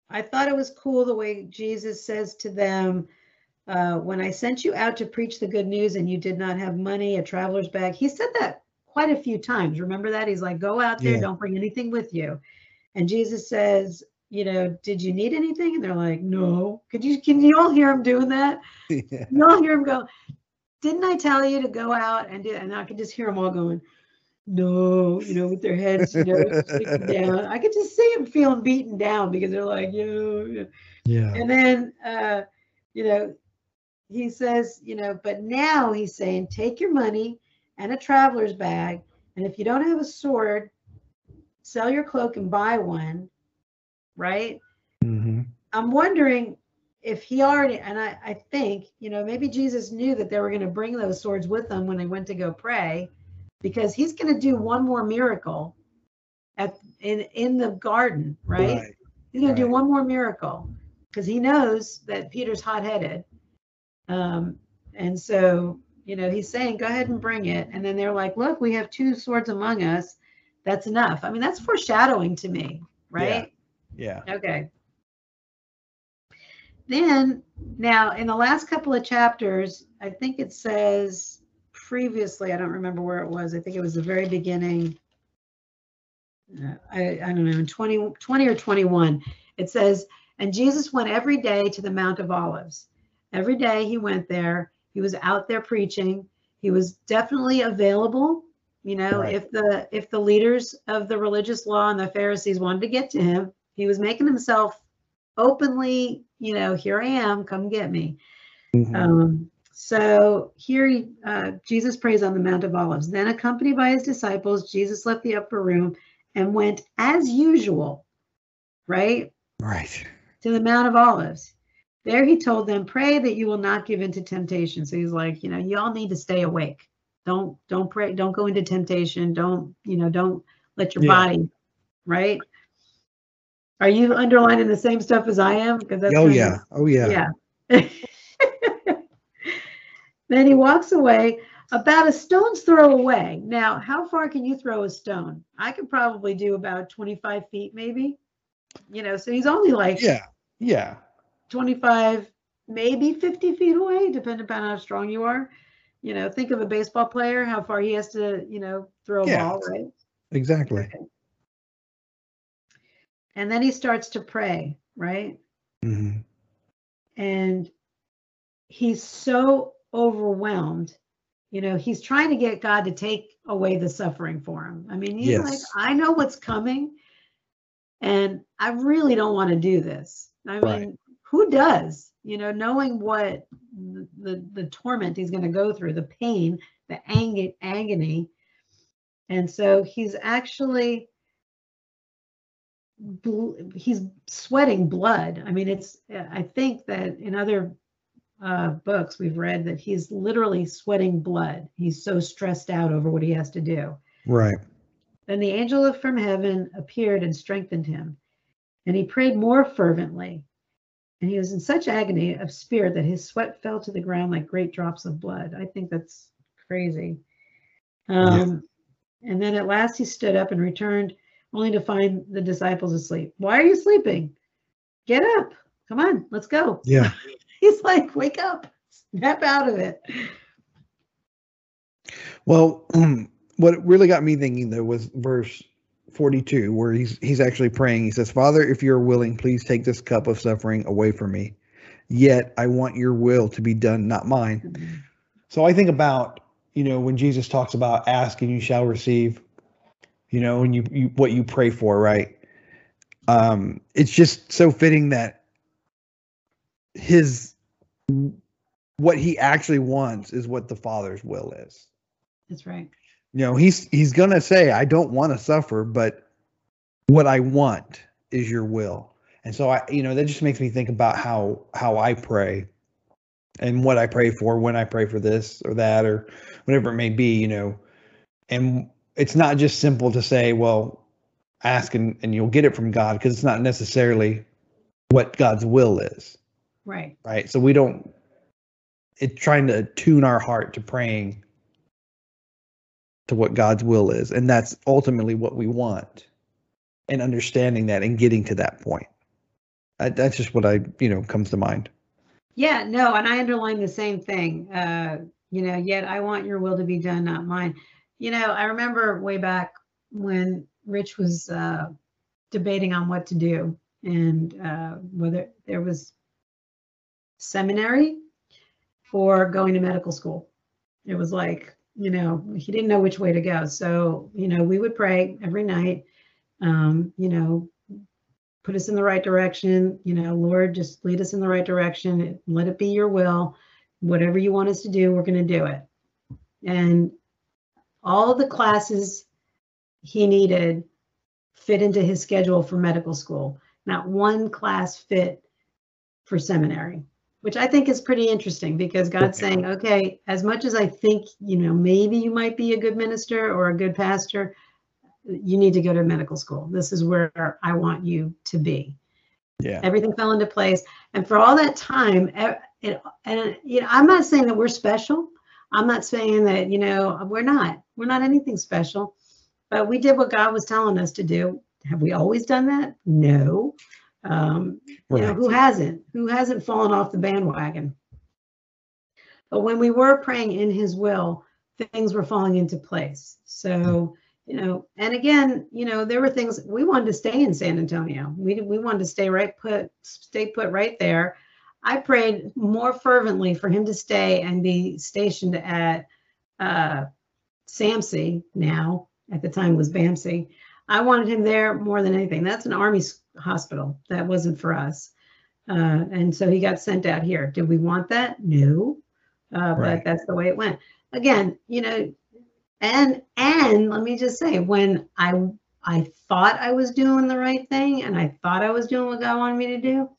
I thought it was cool the way Jesus says to them, uh, when I sent you out to preach the good news and you did not have money, a traveler's bag. He said that quite a few times. Remember that? He's like, go out there, Yeah. don't bring anything with you. And Jesus says, you know, did you need anything? And they're like, no. Could you, can you all hear him doing that? (laughs) yeah. You all hear him go, didn't I tell you to go out and do and I could just hear them all going, no, you know, with their heads, you know, (laughs) down. I could just see them feeling beaten down because they're like, yo. yeah. Yeah. And then, uh, you know, he says, you know, but now he's saying, take your money and a traveler's bag. And if you don't have a sword, sell your cloak and buy one. Right. hmm I'm wondering if he already, and I, I think, you know, maybe Jesus knew that they were going to bring those swords with them when they went to go pray, because he's going to do one more miracle at in in the garden, right? He's going to do one more miracle because he knows that Peter's hot-headed, um, and so you know he's saying, "Go ahead and bring it." And then they're like, "Look, we have two swords among us. That's enough." I mean, that's foreshadowing to me, right? Yeah. Okay. Then, now in the last couple of chapters, I think it says previously, I don't remember where it was. I think it was the very beginning. Uh, I, I don't know, in 20, 20 or 21, it says, and Jesus went every day to the Mount of Olives. Every day he went there. He was out there preaching. He was definitely available. You know, Right. if the if the leaders of the religious law and the Pharisees wanted to get to him, he was making himself openly, you know, here I am, come get me. Mhm. Um, so here uh, Jesus prays on the Mount of Olives. Then, accompanied by his disciples, Jesus left the upper room and went as usual, right, right. to the Mount of Olives. There he told them, "Pray that you will not give into temptation." So he's like, you know, you all need to stay awake. Don't don't pray. Don't go into temptation. Don't you know? Don't let your Yeah. body, right? Are you underlining the same stuff as I am? Because that's Oh of- yeah. Oh yeah. yeah. (laughs) then he walks away about a stone's throw away. Now, how far can you throw a stone? I could probably do about 25 feet, maybe. You know, so he's only like Yeah. Yeah. 25, maybe 50 feet away, depending upon how strong you are. You know, think of a baseball player, how far he has to, you know, throw a Yeah. ball, right? Exactly. And then he starts to pray, right? Mhm. and he's so overwhelmed you know he's trying to get god to take away the suffering for him i mean he's like i know what's coming and i really don't want to do this i mean Right. who does you know knowing what the the, the torment he's going to go through the pain the ang- agony and so he's actually he's sweating blood. I mean, it's I think that in other uh, books we've read that he's literally sweating blood. He's so stressed out over what he has to do. Right. Then the angel from heaven appeared and strengthened him, and he prayed more fervently. And he was in such agony of spirit that his sweat fell to the ground like great drops of blood. I think that's crazy. Um, And then at last he stood up and returned, only to find the disciples asleep. Why are you sleeping? Get up. Come on, let's go. Yeah. (laughs) He's like, wake up, snap out of it. Well, um, what really got me thinking though was verse 42 where he's he's actually praying. He says, "Father, if you're willing, please take this cup of suffering away from me. Yet I want your will to be done, not mine." Mm-hmm. So I think about, you know, when Jesus talks about ask and you shall receive, you know, and you, you what you pray for, right? Um, it's just so fitting that his what he actually wants is what the Father's will is. That's right. You know, he's he's gonna say, I don't want to suffer, but what I want is your will. And so I, you know, that just makes me think about how how I pray and what I pray for when I pray for this or that or whatever it may be, you know. And it's not just simple to say, well, ask and, and you'll get it from God, because it's not necessarily what God's will is, Right. right? So we don't it's trying to tune our heart to praying to what God's will is. And that's ultimately what we want. And understanding that and getting to that point. That- that's just what I, you know, comes to mind. Yeah, no, and I underline the same thing. Uh, you know, yet I want your will to be done, not mine. You know, I remember way back when Rich was uh, debating on what to do and uh, whether there was seminary or going to medical school. It was like, you know, he didn't know which way to go. So, you know, we would pray every night, um, you know, put us in the right direction. You know, Lord, just lead us in the right direction. Let it be your will. Whatever you want us to do, we're going to do it. And all the classes he needed fit into his schedule for medical school. Not one class fit for seminary, which I think is pretty interesting because God's saying, okay, as much as I think, you know, maybe you might be a good minister or a good pastor, you need to go to medical school. This is where I want you to be. Yeah. Everything fell into place. And for all that time, it, and you know, I'm not saying that we're special. I'm not saying that, you know, we're not. We're not anything special. But we did what God was telling us to do. Have we always done that? No. Um, you know, who hasn't? Who hasn't fallen off the bandwagon? But when we were praying in his will things were falling into place. So, you know, and again, you know, there were things we wanted to stay in San Antonio. We we wanted to stay right put, stay put right there. I prayed more fervently for him to stay and be stationed at uh, SAMC now. At the time was BAMC. I wanted him there more than anything. That's an army hospital. That wasn't for us. Uh, and so he got sent out here. Did we want that? No. Uh, but that's the way it went. Again, you know, and and let me just say, when I I thought I was doing the right thing and I thought I was doing what God wanted me to do,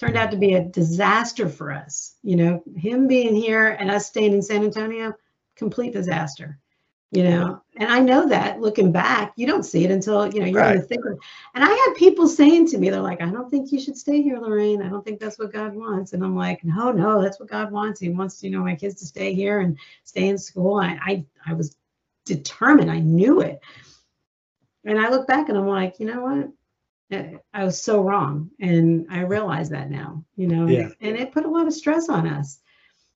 turned out to be a disaster for us. You know, him being here and us staying in San Antonio, complete disaster. You know, and I know that looking back, you don't see it until you know you're in the Right. thick of it. And I had people saying to me, they're like, I don't think you should stay here, Lorraine. I don't think that's what God wants. And I'm like, no, no, that's what God wants. He wants, you know, my kids to stay here and stay in school. I I, I was determined. I knew it. And I look back and I'm like, you know what? I was so wrong. And I realize that now, you know, and- Yeah. and it put a lot of stress on us.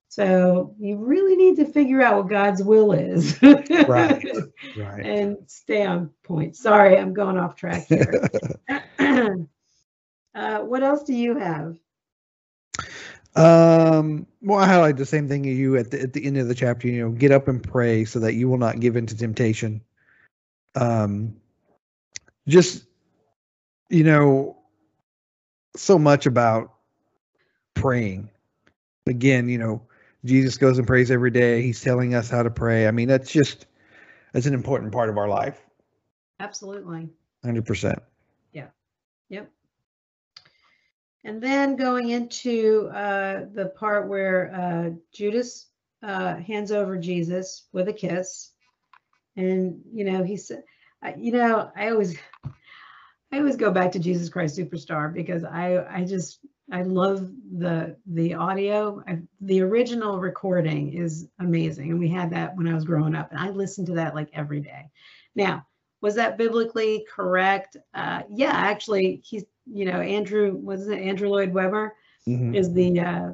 So you really need to figure out what God's will is. Right. (laughs) Right. and stay on point. Sorry, I'm going off track (laughs) here. (clears throat) uh, what else do you have? Um, well, I highlight the same thing as you at the at the end of the chapter. You know, get up and pray so that you will not give in to temptation. Um, just you know, so much about praying. Again, you know, Jesus goes and prays every day. He's telling us how to pray. I mean, that's just that's an important part of our life. Absolutely. Hundred percent. Yeah. Yep. And then going into uh, the part where uh, Judas uh, hands over Jesus with a kiss, and you know he said, I- you know, I always, I always go back to Jesus Christ Superstar because I, I just, I love the the audio. I, the original recording is amazing, and we had that when I was growing up, and I listened to that like every day. Now, was that biblically correct? Uh, yeah, actually, he's you know Andrew was it Andrew Lloyd Webber Mhm. is the uh,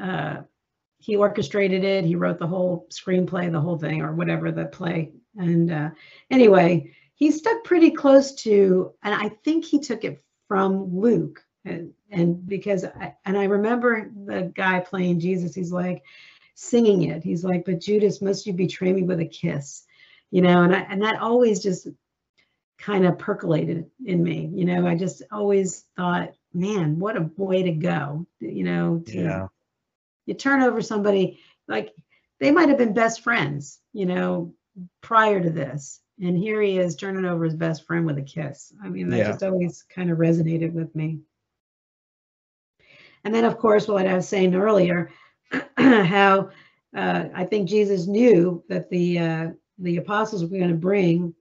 uh, he orchestrated it. He wrote the whole screenplay, the whole thing, or whatever the play. And uh, anyway, he stuck pretty close to, and I think he took it from Luke. And, and because I, and I remember the guy playing Jesus, he's like singing it. He's like, "But Judas, must you betray me with a kiss?" You know, and I, and that always just kind of percolated in me. You know, I just always thought, man, what a way to go. You know, to, Yeah. you turn over somebody like they might have been best friends, you know, prior to this. And here he is turning over his best friend with a kiss. I mean, that Yeah. just always kind of resonated with me. And then, of course, what I was saying earlier, (clears throat) how uh, I think Jesus knew that the uh, the apostles were going to bring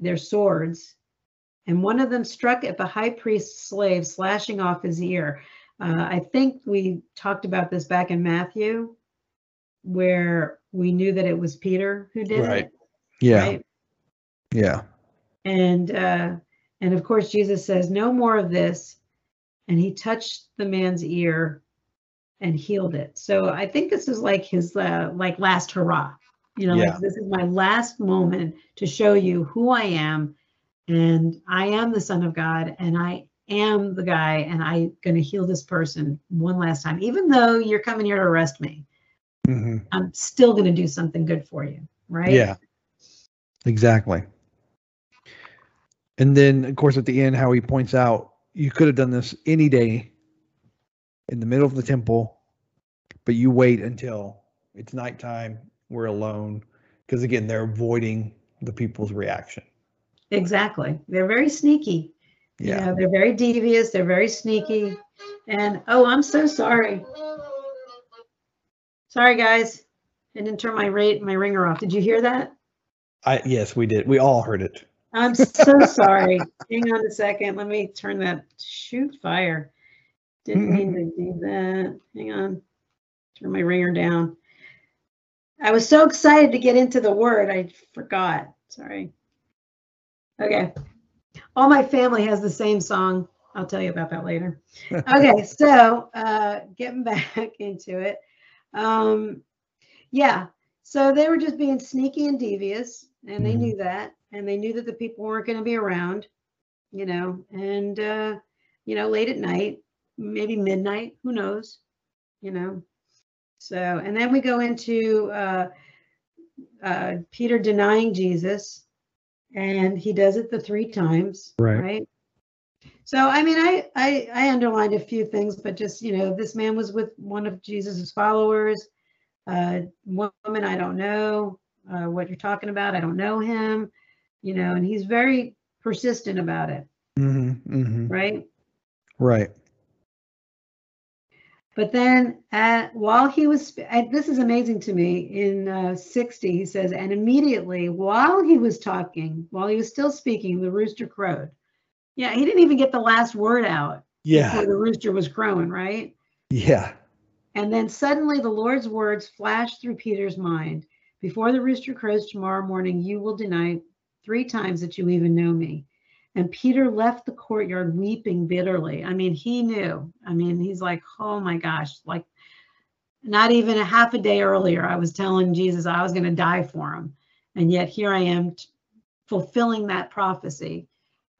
their swords, and one of them struck at the high priest's slave, slashing off his ear. Uh, I think we talked about this back in Matthew, where we knew that it was Peter who did Right. it. Yeah. Right? Yeah. And uh, and of course Jesus says, "No more of this," and he touched the man's ear and healed it. So I think this is like his uh, like last hurrah. You know, Yeah. like this is my last moment to show you who I am, and I am the Son of God, and I am the guy, and I'm going to heal this person one last time. Even though you're coming here to arrest me, hmm I'm still going to do something good for you, right? Yeah. Exactly. And then, of course, at the end, how he points out you could have done this any day in the middle of the temple, but you wait until it's nighttime, we're alone. Because again, they're avoiding the people's reaction. Exactly. They're very sneaky. You Yeah. know, they're very devious. They're very sneaky. And oh, I'm so sorry. Sorry, guys. I didn't turn my rate my ringer off. Did you hear that? I yes, we did. We all heard it. I'm so sorry. (laughs) Hang on a second. Let me turn that shoot fire. Didn't mean to do that. Hang on. Turn my ringer down. I was so excited to get into the word, I forgot. Sorry. Okay. All my family has the same song. I'll tell you about that later. (laughs) Okay, so uh, getting back (laughs) into it. Um, yeah. So they were just being sneaky and devious, and they Mhm. knew that, and they knew that the people weren't going to be around, you know, and uh, you know, late at night, maybe midnight, who knows, you know. So, and then we go into uh, uh, Peter denying Jesus, and he does it the three times, Right. right? So, I mean, I, I I underlined a few things, but just you know, this man was with one of Jesus's followers. Uh, woman, I don't know uh, what you're talking about. I don't know him, you know, and he's very persistent about it, hmm hmm right? Right. But then, at, while he was, this is amazing to me, in uh, 60, he says, and immediately while he was talking, while he was still speaking, the rooster crowed. Yeah, he didn't even get the last word out Yeah. before the rooster was crowing, right? Yeah. And then suddenly the Lord's words flashed through Peter's mind Before the rooster crows tomorrow morning, you will deny three times that you even know me. And Peter left the courtyard weeping bitterly. I mean, he knew. I mean, he's like, oh my gosh, like not even a half a day earlier, I was telling Jesus I was going to die for him. And yet here I am t- fulfilling that prophecy.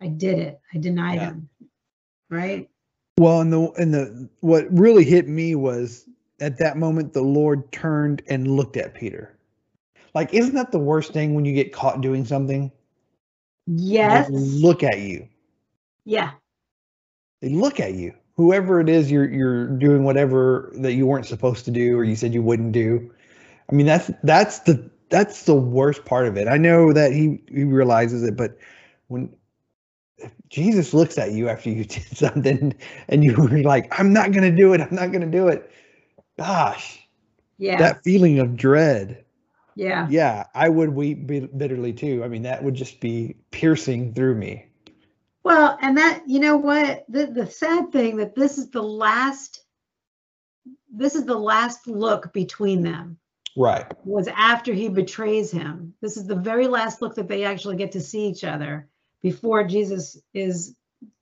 I did it. I denied Yeah. him. Right? Well, and the and the what really hit me was at that moment the Lord turned and looked at Peter. Like, isn't that the worst thing when you get caught doing something? Yes. They look at you. Yeah. They look at you. Whoever it is, you're you're doing whatever that you weren't supposed to do or you said you wouldn't do. I mean, that's that's the that's the worst part of it. I know that he he realizes it, but when if Jesus looks at you after you (laughs) did something and you were like, I'm not gonna do it, I'm not gonna do it. Gosh, Yeah. that feeling of dread. yeah. Yeah, I would weep bitterly too. I mean, that would just be piercing through me. Well, and that you know what the the sad thing that this is the last this is the last look between them Right. was after he betrays him. This is the very last look that they actually get to see each other before Jesus is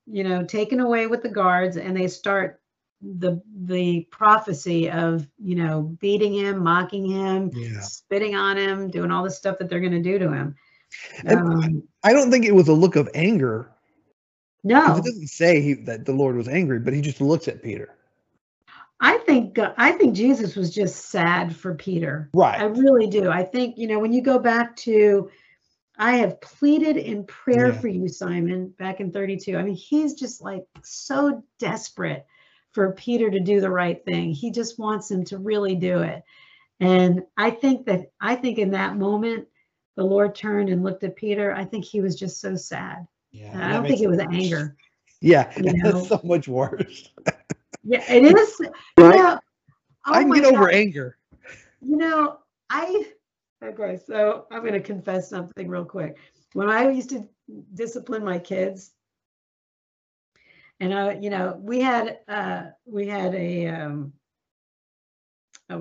you know taken away with the guards and they start the the prophecy of you know beating him, mocking him, Yeah. spitting on him, doing all the stuff that they're going to do to him. Um, I don't think it was a look of anger no, It doesn't say he, that the Lord was angry, but he just looks at Peter. I think uh, I think Jesus was just sad for Peter. Right i really do. I think you know when you go back to I have pleaded in prayer Yeah. for you, Simon, back in 32. I mean, he's just like so desperate for Peter to do the right thing. He just wants him to really do it. And I think that I think in that moment, the Lord turned and looked at Peter. I think he was just so sad. Yeah. I don't think it was worse. anger. Yeah, you (laughs) know. that's so much worse. Yeah, it is. You Right? know, oh I oh can my get over anger. You know, I okay, so I'm gonna confess something real quick. When I used to discipline my kids, and I, you know, we had uh we had a um a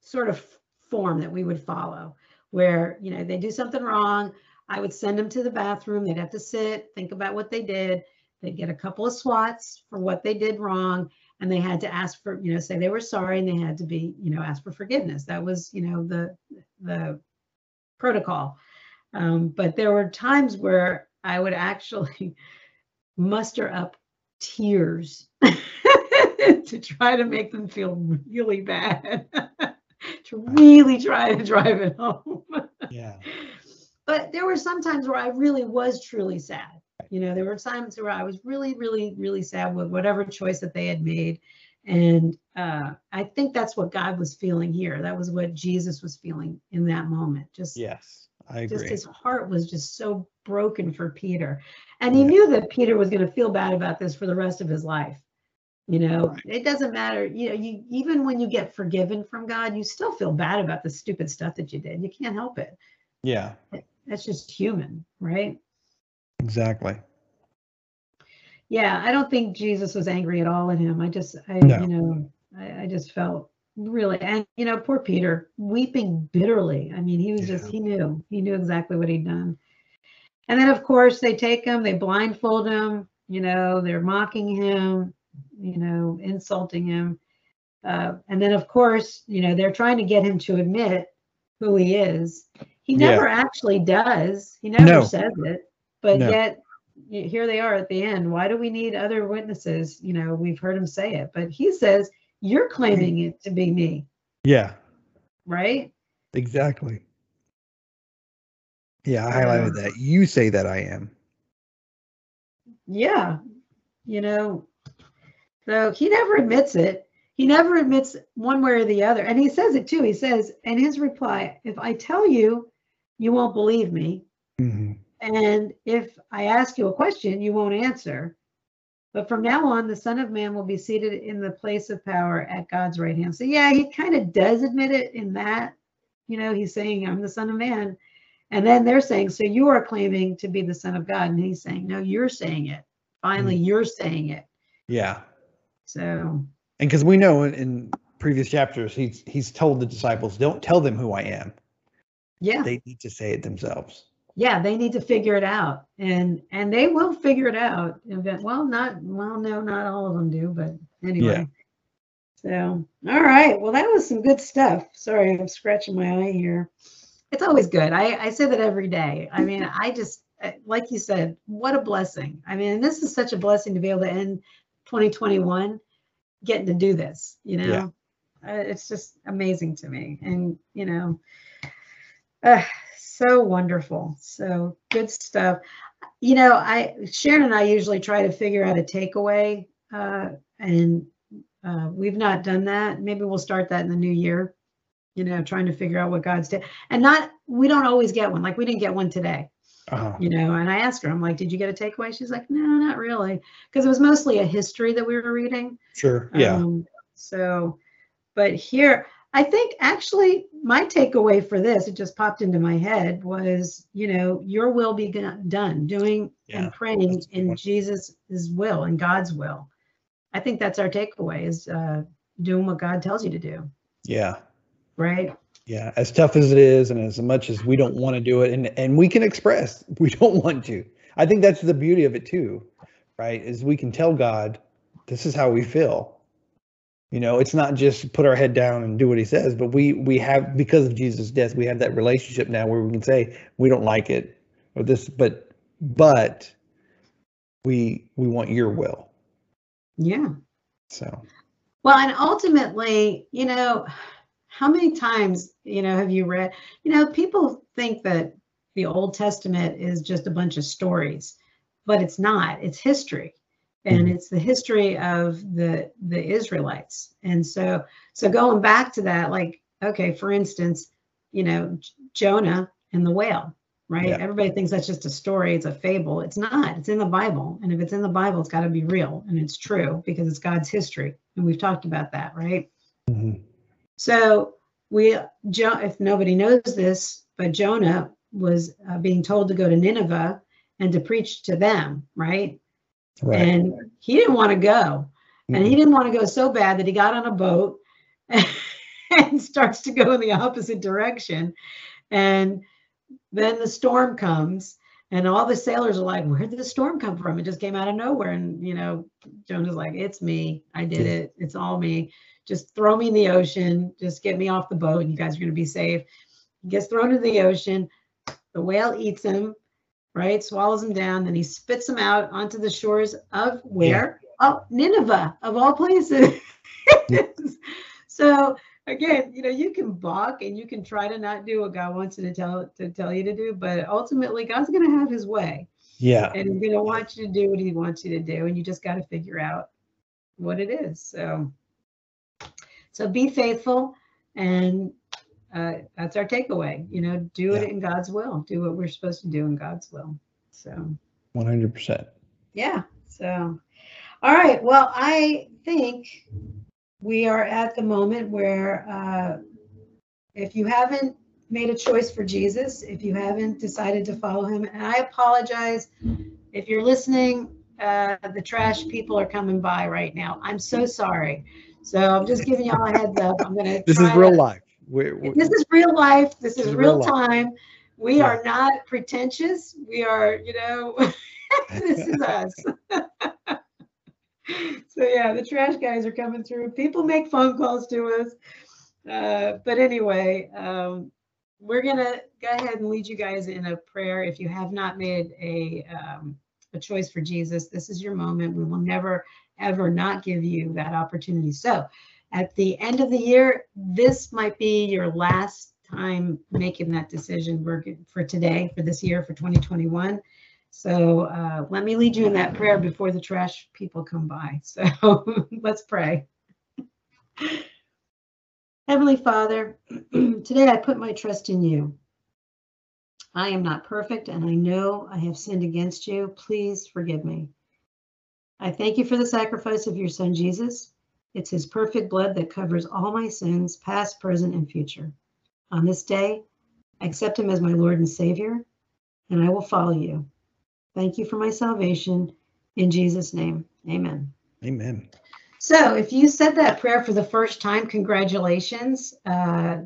sort of form that we would follow where, you know, they do something wrong, I would send them to the bathroom, they'd have to sit, think about what they did, they'd get a couple of swats for what they did wrong, and they had to ask for you know say they were sorry and they had to be you know ask for forgiveness that was you know the the protocol um, but there were times where i would actually (laughs) muster up tears (laughs) to try to make them feel really bad (laughs) to really try to drive it home Yeah. but there were some times where I really was truly sad. You know, there were times where I was really, really, really sad with whatever choice that they had made. And uh, I think that's what God was feeling here. That was what Jesus was feeling in that moment. Just, Yes, I agree. just his heart was just so broken for Peter. And he Yeah. knew that Peter was going to feel bad about this for the rest of his life. You know, Right. it doesn't matter. You know, you even when you get forgiven from God, you still feel bad about the stupid stuff that you did. You can't help it. Yeah, That's just human, right? Exactly. Yeah, I don't think Jesus was angry at all at him. I just, I, No. you know, I, I just felt really, and you know, poor Peter weeping bitterly. I mean, he was just, he knew, he knew exactly what he'd done. And then, of course, they take him, they blindfold him. You know, they're mocking him, you know, insulting him. Uh, and then, of course, you know, they're trying to get him to admit who he is. He Yeah. never actually does. He never No. says it. But No. yet, here they are at the end. Why do we need other witnesses? You know, we've heard him say it, but he says, You're claiming it to be me, Yeah, right? exactly. Yeah, I highlighted that. You say that I am. Yeah. You know, so he never admits it. He never admits one way or the other. And he says it too. He says, in his reply, if I tell you, you won't believe me. hmm And if I ask you a question, you won't answer. But from now on, the Son of Man will be seated in the place of power at God's right hand. So, yeah, he kind of does admit it in that. You know, he's saying, I'm the Son of Man. And then they're saying, So you are claiming to be the Son of God. And he's saying, No, you're saying it. Finally, hmm. you're saying it. Yeah, So, and because we know in, in previous chapters, he's he's told the disciples, "Don't tell them who I am. yeah. They need to say it themselves." Yeah they need to figure it out. And and they will figure it out. Well not well no not all of them do but anyway. Yeah. so all right. Well that was some good stuff. Sorry i'm scratching my eye here. It's always good. I i say that every day. I mean i just uh, like you said what a blessing. I mean this is such a blessing to be able to end 2021 getting to do this you know? Yeah. uh, it's just amazing to me. And you know uh, so wonderful. So good stuff. You know i sharon and i usually try to figure out a takeaway uh, and uh, we've not done that. Maybe we'll start that in the new year you know trying to figure out what god's did. And not we don't always get one. Like we didn't get one today Uh-huh. you know and i asked her i'm like did you get a takeaway? She's like no not really. Because it was mostly a history that we were reading. Sure. Yeah. um, so, but here, I think actually my takeaway for this, it just popped into my head was, you know, your will be done, doing Yeah, and praying that's a good in. Jesus' will and God's will. I think that's our takeaway is uh, doing what God tells you to do, yeah. right? Yeah. As tough as it is, and as much as we don't want to do it, and and we can express (laughs) we don't want to. I think that's the beauty of it too, right? Is we can tell God, this is how we feel. You know, it's not just put our head down and do what he says, but we we have because of Jesus' death, we have that relationship now where we can say we don't like it or this, but but we we want your will. Yeah. So Well, and ultimately, you know, how many times, you know, have you read, you know, people think that the Old Testament is just a bunch of stories, but it's not. It's history. And Mhm. it's the history of the the Israelites. And so so going back to that like okay, for instance, you know, Jonah and the whale, right? Yeah. Everybody thinks that's just a story, it's a fable. It's not. It's in the Bible. And if it's in the Bible, it's got to be real and it's true because it's God's history. And we've talked about that, right? mhm. So we, Jo- if nobody knows this, but Jonah was uh, being told to go to Nineveh and to preach to them, right? Right. And he didn't want to go, and he didn't want to go so bad that he got on a boat (laughs) and starts to go in the opposite direction, and then the storm comes. And all the sailors are like, "Where did the storm come from? It just came out of nowhere." And you know, Jonah's like, "It's me. I did it. It's all me. Just throw me in the ocean. Just get me off the boat, and you guys are going to be safe." He gets thrown into the ocean. The whale eats him, right? Swallows him down. Then he spits him out onto the shores of where? Oh, Nineveh, of all places. (laughs) (laughs) so again, you know, you can balk and you can try to not do what God wants you to tell to tell you to do, but ultimately God's going to have His way, yeah. and He's going to want you to do what He wants you to do, and you just got to figure out what it is. So, so be faithful, and uh, that's our takeaway. You know, do it Yeah. in God's will. Do what we're supposed to do in God's will. So. One hundred percent. Yeah. So, all right. Well, I think we are at the moment where uh, if you haven't made a choice for Jesus, if you haven't decided to follow him, and I apologize if you're listening, uh, the trash people are coming by right now. I'm so sorry. So I'm just giving y'all a heads up. I'm gonna. This is real to- life. We're, we're- this is real life. This This is is real real time. We Yeah. are not pretentious. We are, you know, (laughs) this is us. (laughs) so yeah, the trash guys are coming through. People make phone calls to us. Uh, but anyway, um, we're gonna go ahead and lead you guys in a prayer. If you have not made a um, a choice for Jesus, this is your moment. We will never ever not give you that opportunity. So, at the end of the year, this might be your last time making that decision for, today, for this year, for 2021. So uh, let me lead you in that prayer before the trash people come by. (laughs) So let's pray. Heavenly Father, (clears throat) today I put my trust in you. I am not perfect and I know I have sinned against you. Please forgive me. I thank you for the sacrifice of your son Jesus. It's his perfect blood that covers all my sins, past, present, and future. On this day, I accept him as my Lord and Savior, and I will follow you. Thank you for my salvation. In Jesus' name, amen. Amen. So, if you said that prayer for the first time, congratulations. Uh,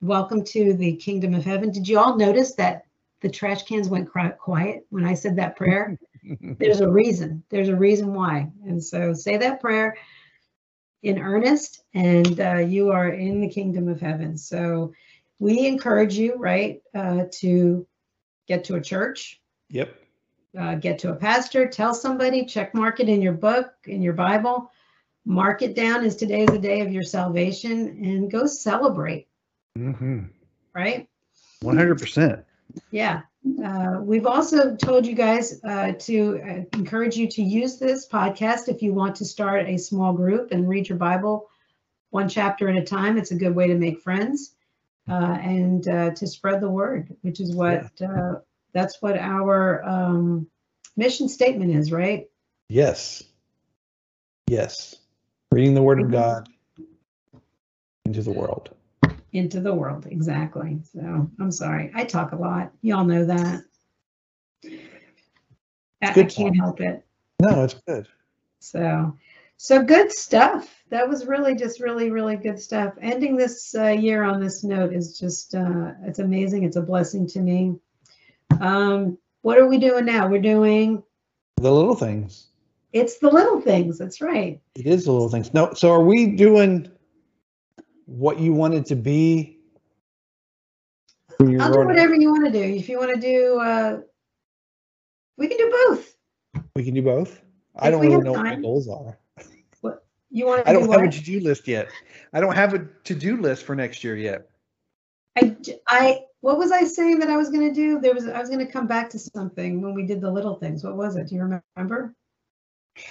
welcome to the kingdom of heaven. Did you all notice that the trash cans went quiet when I said that prayer? (laughs) There's a reason. There's a reason why. And so, say that prayer in earnest, and uh, you are in the kingdom of heaven. So, we encourage you, right, uh, to get to a church. Yep. Uh, get to a pastor, tell somebody, check mark it in your book, in your Bible, mark it down as today is the day of your salvation, and go celebrate. Mm-hmm. Right? 100%. Yeah. Uh, we've also told you guys uh, to uh, encourage you to use this podcast if you want to start a small group and read your Bible one chapter at a time. It's a good way to make friends uh, and uh, to spread the word, which is what uh, that's what our um, mission statement is, right? Yes. Yes. Reading the Word of God into the world. Into the world, exactly. So I'm sorry, I talk a lot. Y'all know that. I, I can't help it. No, it's good. So, so good stuff. That was really just really really good stuff. Ending this uh, year on this note is just uh, it's amazing. It's a blessing to me. Um, what are we doing now? We're doing The little things. it's the little things. That's right. It is the little things. No, so are we doing what you wanted to be? when you I'll do wrote it? whatever you want to do. If you want to do, uh, we can do both. We can do both. I don't really have know what my goals are. What You want to I do don't what? have a to-do list yet. I don't have a to-do list for next year yet. I, I, what was I saying that I was going to do? There was, I was going to come back to something when we did the little things. What was it? Do you remember?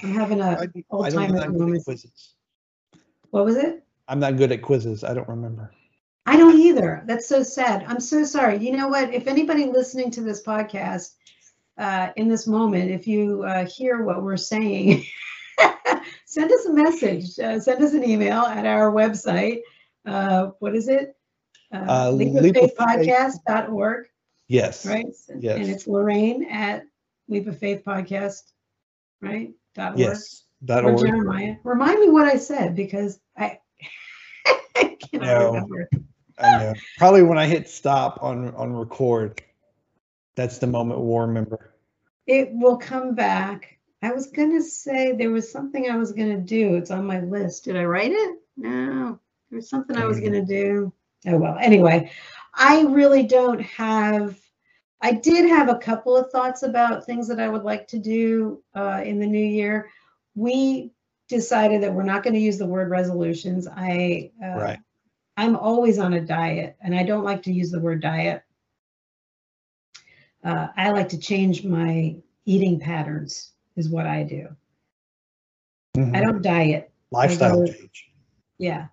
I'm having a old don't timer I'm good at moment. What was it? I'm not good at quizzes. I don't remember. I don't either. That's so sad. I'm so sorry. You know what? If anybody listening to this podcast uh, in this moment, if you uh, hear what we're saying, (laughs) send us a message. Uh, send us an email at our website. Uh, what is it? Uh, Uh, Leap of Faith. leapoffaithpodcast.org, Yes. right? Yes. And it's Lorraine at Leap of Faith Podcast, right? Dot org. Yes. Dot Or org. Jeremiah. Remind me what I said because cannot No. remember. I know. Probably when I hit stop on on record, that's the moment we'll remember. It will come back. I was gonna say there was something I was gonna do. It's on my list. Did I write it? No. There was something I was gonna do. Oh well. Anyway, I really don't have. I did have a couple of thoughts about things that I would like to do uh, in the new year. We decided that we're not going to use the word resolutions. I uh, Right. I'm always on a diet, and I don't like to use the word diet. Uh, I like to change my eating patterns, is what I do. I Mhm. don't diet. Lifestyle go- change. Yeah.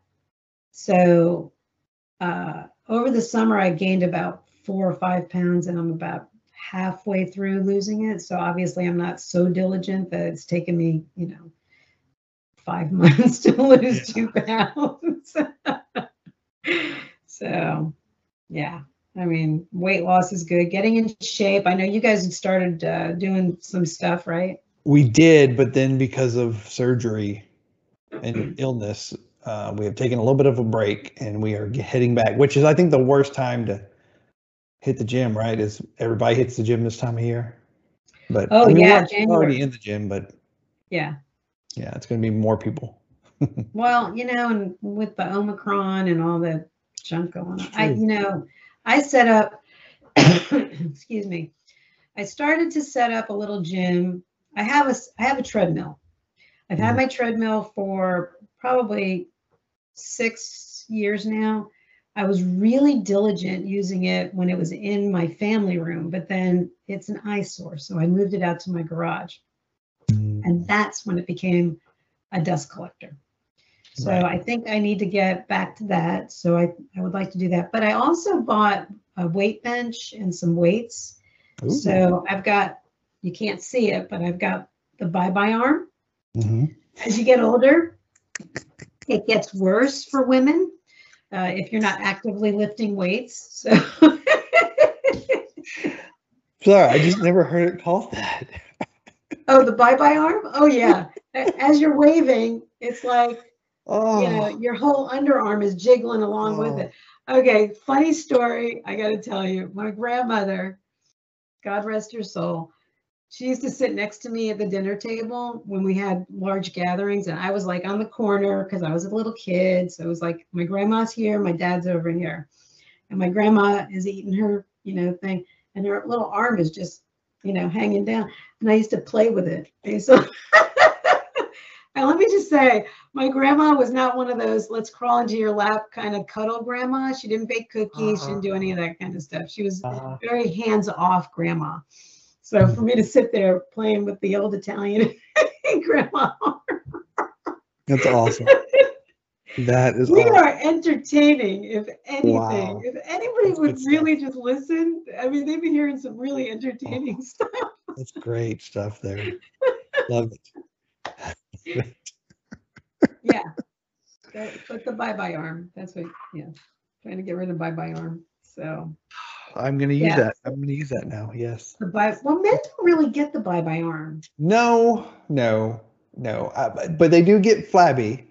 So uh, over the summer, I gained about four or five pounds, and I'm about halfway through losing it. So obviously, I'm not so diligent that it's taken me, you know, five (laughs) months to lose two pounds. (laughs) so, yeah. I mean, weight loss is good. Getting in shape. I know you guys had started uh, doing some stuff, right? We did, but then because of surgery and illness, uh, we have taken a little bit of a break and we are heading back, which is, I think, the worst time to hit the gym, right? Is everybody hits the gym this time of year? But Oh, I mean, yeah, we're already in the gym, but Yeah. Yeah, it's going to be more people. (laughs) Well, you know, and with the Omicron and all the junk going on, I, you know, I set up, (coughs) excuse me, I started to set up a little gym. I have a, I have a treadmill. I've had Mhm. my treadmill for probably six years now. I was really diligent using it when it was in my family room, but then it's an eyesore. So I moved it out to my garage. And that's when it became a dust collector. So Right. I think I need to get back to that. So I, I would like to do that. But I also bought a weight bench and some weights. Ooh. So I've got, you can't see it, but I've got the bye bye arm. Mhm. As you get older, it gets worse for women uh, if you're not actively lifting weights. So (laughs) Sorry, I just never heard it called that. Oh, the bye bye arm? Oh, yeah. As you're waving, it's like, Oh, you know, your whole underarm is jiggling along with it. Oh. Okay, funny story. I got to tell you, my grandmother, God rest her soul, she used to sit next to me at the dinner table when we had large gatherings, and I was like on the corner because I was a little kid. So it was like my grandma's here, my dad's over here, and my grandma is eating her, you know, thing, and her little arm is just, you know, hanging down. And I used to play with it. And so, (laughs) and let me just say, my grandma was not one of those let's crawl into your lap kind of cuddle grandma. She didn't bake cookies. She didn't do any of that kind of stuff. She was Uh-huh. very hands off grandma. So for me to sit there playing with the old Italian (laughs) grandma, That's awesome. (laughs) That is we awesome. are entertaining. If anything, Wow. if anybody That's would stuff. really just listen, I mean, they'd be hearing some really entertaining (laughs) stuff. That's great stuff there. Love it. (laughs) Yeah. But the bye bye arm, that's what, yeah, trying to get rid of bye bye arm. So I'm going to use that. I'm going to use that now. Yes. the bye, well, men don't really get the bye bye arm. No, no, no. Uh, but- but they do get flabby.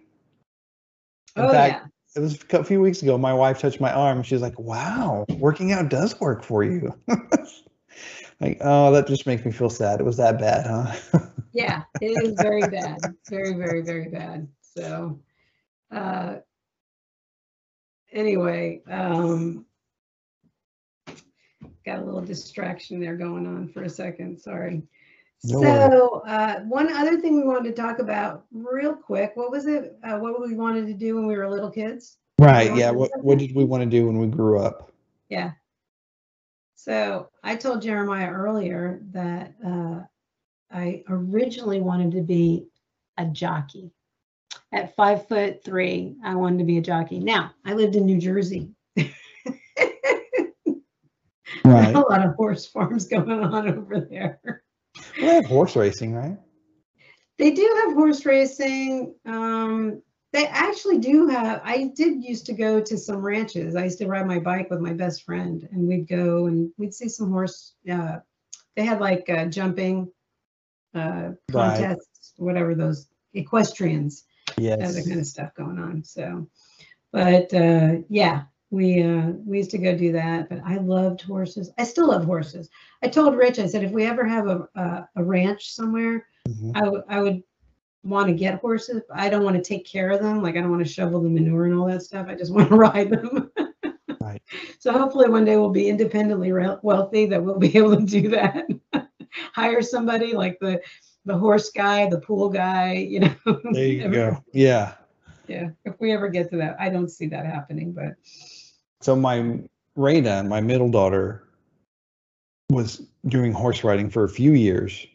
In Oh, fact, yeah. it was a few weeks ago. My wife touched my arm. She's like, "Wow, working out does work for you." (laughs) like, oh, that just makes me feel sad. It was that bad, huh? (laughs) Yeah, it is very bad. Very, very, very bad. So, uh, anyway, um, got a little distraction there going on for a second. Sorry. No so, uh, one other thing we wanted to talk about real quick. What was it? Uh, what we wanted to do when we were little kids? right. Yeah. What What did we want to do when we grew up? Yeah. So I told Jeremiah earlier that uh, I originally wanted to be a jockey. At five foot three, I wanted to be a jockey. Now I lived in New Jersey. (laughs) Right. a lot of horse farms going on over there. We have horse racing, right? They do have horse racing. Um, they actually do have. I did used to go to some ranches. I used to ride my bike with my best friend, and we'd go and we'd see some horse. Uh, they had like uh, jumping uh, Right. contests, whatever those equestrians, Yes. that kind of stuff going on. So, but uh, yeah, we uh, we used to go do that. But I loved horses. I still love horses. I told Rich, I said if we ever have a a, a ranch somewhere. Mhm. I I would want to get horses. But I don't want to take care of them. Like I don't want to shovel the manure and all that stuff. I just (laughs) want to ride them. Right. So hopefully one day we'll be independently wealthy that we'll be (laughs) able to do that. (laughs) Hire somebody like the the horse guy, the pool guy. You know. There you go. Yeah. Yeah. If we ever get to that, I don't see that happening. But So my Raina, my middle daughter, was doing horse riding for a few years.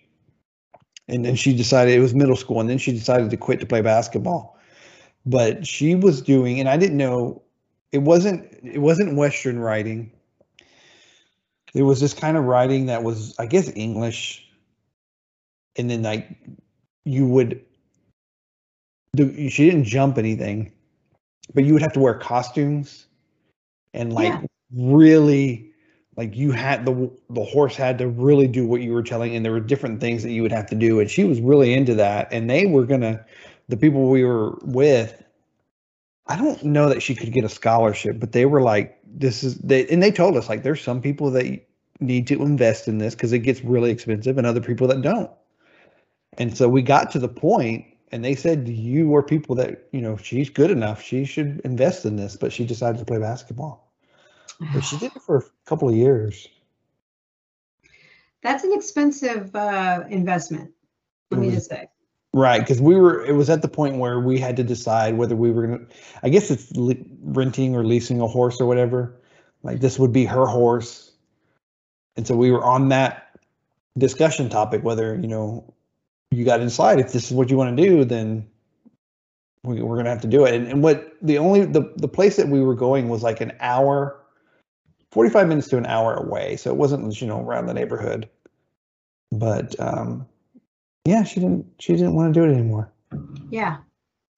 And then she decided it was middle school, and then she decided to quit to play basketball. But she was doing, and I didn't know it wasn't it wasn't Western writing It was this kind of writing that was, I guess, English. And then like you would do she didn't jump anything, but you would have to wear costumes and like Yeah. really like you had the the horse had to really do what you were telling and there were different things that you would have to do and she was really into that and they were gonna the people we were with i don't know that she could get a scholarship but they were like this is they and they told us like there's some people that need to invest in this because it gets really expensive and other people that don't and so we got to the point and they said you were people that you know she's good enough. She should invest in this, but she decided to play basketball. But she did it for a couple of years. That's an expensive uh, investment. Let me just say. Right, because we were. It was at the point where we had to decide whether we were gonna. I guess it's le- renting or leasing a horse or whatever. Like this would be her horse, and so we were on that discussion topic whether you know you got to decide if this is what you want to do, then we, we're gonna have to do it. And, and what the only the the place that we were going was like an hour, forty five minutes to an hour away, so it wasn't you know around the neighborhood. But um, yeah, she didn't she didn't want to do it anymore. Yeah.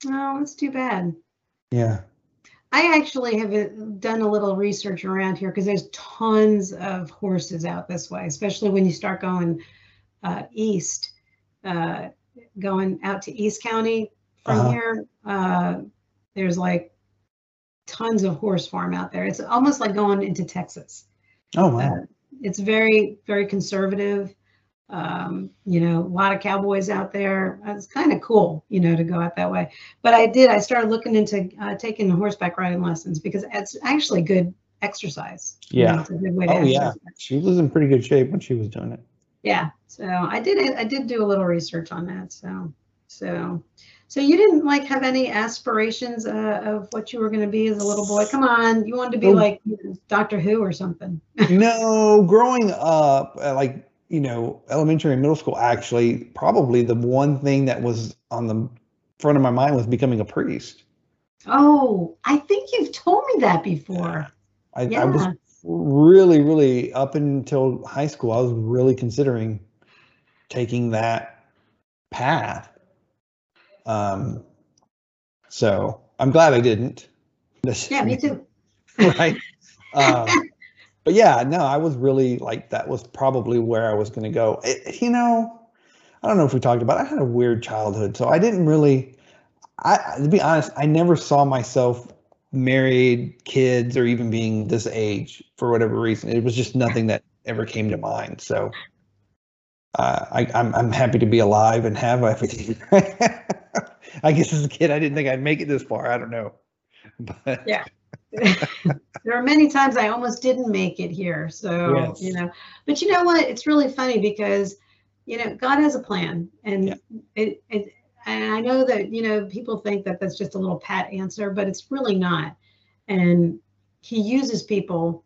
Oh, that's too bad. Yeah. I actually have uh, done a little research around here because there's tons of horses out this way, especially when you start going uh, east, uh, going out to East County from Uh-huh. here. Uh, there's like tons of horse farm out there. It's almost like going into Texas. Oh wow. Uh, it's very, very conservative. Um, you know, a lot of cowboys out there. It's kind of cool, you know, to go out that way. But I did, I started looking into uh, taking horseback riding lessons because it's actually good exercise. You know, Yeah. It's a good way to Oh yeah. She was in pretty good shape when she was doing it. Yeah. So I did, I did do a little research on that. So, so, so you didn't like have any aspirations uh, of what you were going to be as a little boy? Come on. You wanted to be Nope. like Doctor Who or something. (laughs) no, growing up, uh, like you know, elementary and middle school, actually, probably the one thing that was on the front of my mind was becoming a priest. Oh, I think you've told me that before. I, Yeah. I was really, really up until high school. I was really considering taking that path. Um, so I'm glad I didn't. (laughs) Yeah, me too. right? Um, but yeah, no, I was really like that was probably where I was going to go. It, you know, I don't know if we talked about. It, I had a weird childhood, so I didn't really. I to be honest, I never saw myself married, kids, or even being this age for whatever reason. It was just nothing that ever came to mind. So. Uh, I, I'm I'm happy to be alive and have everything. (laughs) I guess as a kid, I didn't think I'd make it this far. I don't know, but Yeah. (laughs) (laughs) there are many times I almost didn't make it here. So, Yes. you know, but you know what? It's really funny because, you know, God has a plan and Yeah. it, it, and I know that, you know, people think that that's just a little pat answer, but it's really not. And he uses people,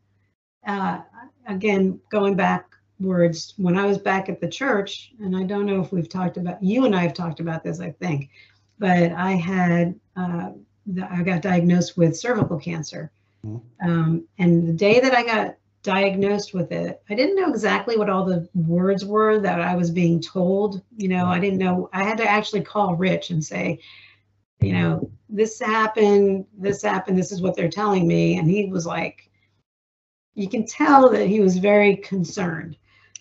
uh, again, going backwards, when I was back at the church, and I don't know if we've talked about, you and I have talked about this, I think, but I had, uh, the- I got diagnosed with cervical cancer. Mhm. Um, and the day that I got diagnosed with it, I didn't know exactly what all the words were that I was being told. You know, I didn't know, I had to actually call Rich and say, you know, this happened, this happened, this is what they're telling me. And he was like, you can tell that he was very concerned.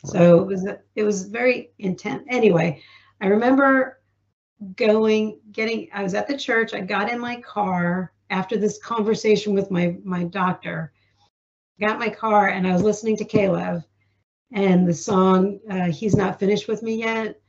So it was it was very intense. Anyway, I remember going getting I was at the church. I got in my car after this conversation with my my doctor. Got my car and I was listening to K-LOVE and the song uh, "He's Not Finished with Me Yet"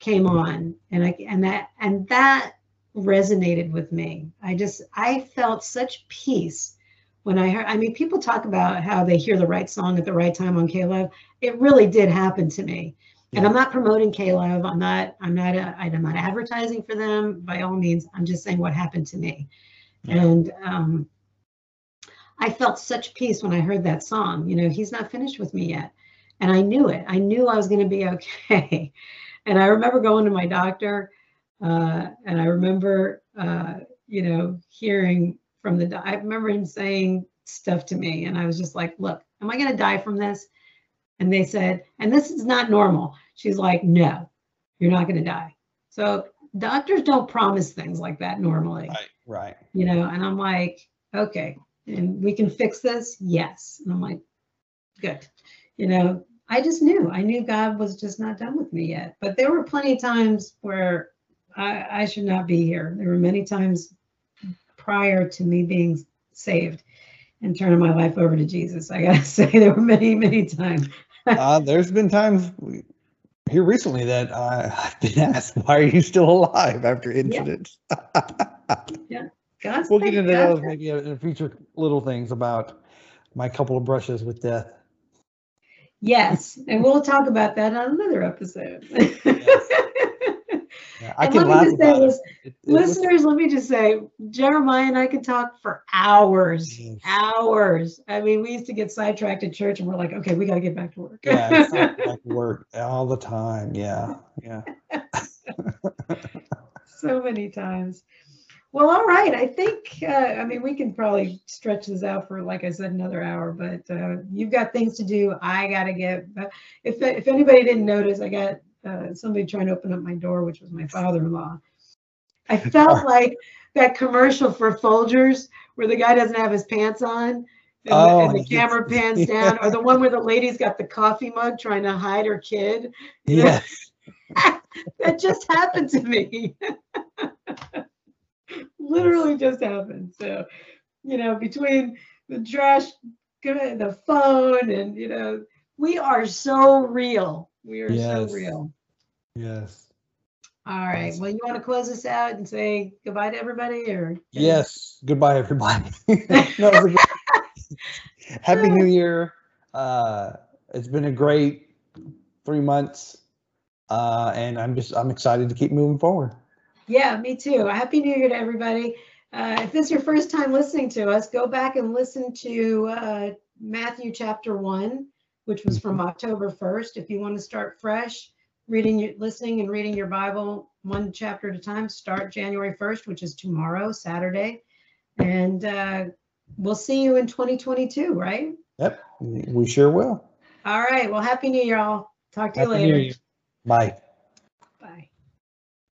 came on, and I and that and that resonated with me. I just I felt such peace when I heard. I mean, people talk about how they hear the right song at the right time on K-LOVE. It really did happen to me. And I'm not promoting K-LOVE. I'm not. I'm not. uh, I'm not advertising for them by all means. I'm just saying what happened to me. Yeah. And um, I felt such peace when I heard that song. You know, he's not finished with me yet, and I knew it. I knew I was going to be okay. (laughs) And I remember going to my doctor, uh, and I remember, uh, you know, hearing from the. I remember him saying stuff to me, and I was just like, "Look, am I going to die from this?" And they said, "And this is not normal." She's like, "No, you're not going to die." So doctors don't promise things like that normally. Right, right. you know and i'm like okay and we can fix this? Yes. And i'm like good. You know i just knew. I knew god was just not done with me yet. But there were plenty of times where i i should not be here. There were many times prior to me being saved and turning my life over to jesus i gotta (laughs) say there were many many times Uh, there's been times here recently that uh, I've been asked, "Why are you still alive after incidents?" (laughs) God's we'll get into that. those maybe in future little things about my couple of brushes with death. Yes, and we'll talk about that on another episode. Yeah, I And can let me just say this, it. It- it was- Listeners, let me just say, Jeremiah and I could talk for hours, Yes. hours. I mean, we used to get sidetracked at church and we're like, okay, we got to get back to work. yeah, like (laughs) work all the time. Yeah, yeah. (laughs) so many times. Well, all right. I think, uh, I mean, we can probably stretch this out for, like I said, another hour, but uh, you've got things to do. I got to get, uh, if, if anybody didn't notice, I got uh, somebody trying to open up my door, which was my father-in-law. I felt (laughs) like that commercial for Folgers where the guy doesn't have his pants on. And, the- Oh, and the camera pans (laughs) down, or the one where the lady's got the coffee mug trying to hide her kid. Yes. (laughs) that just happened to me. Literally just happened. So, you know, between the trash, the phone, and you know, we are so real. We are Yes. so real. Yes. All right. Awesome. Well, you want to close this out and say goodbye to everybody, or Yes. Goodbye, everybody. (laughs) No, it was a good- (laughs) Happy New Year. Uh, it's been a great three months, uh, and I'm just I'm excited to keep moving forward. Yeah, me too. Happy New Year to everybody. Uh, if this is your first time listening to us, go back and listen to uh, Matthew chapter one, which was from October 1st. If you want to start fresh, reading, your- listening, and reading your Bible one chapter at a time, start January 1st, which is tomorrow, Saturday. And uh, we'll see you in 2022, right? Yep, we sure will. All right. Well, Happy New Year, all. Talk to you Happy New later. Bye.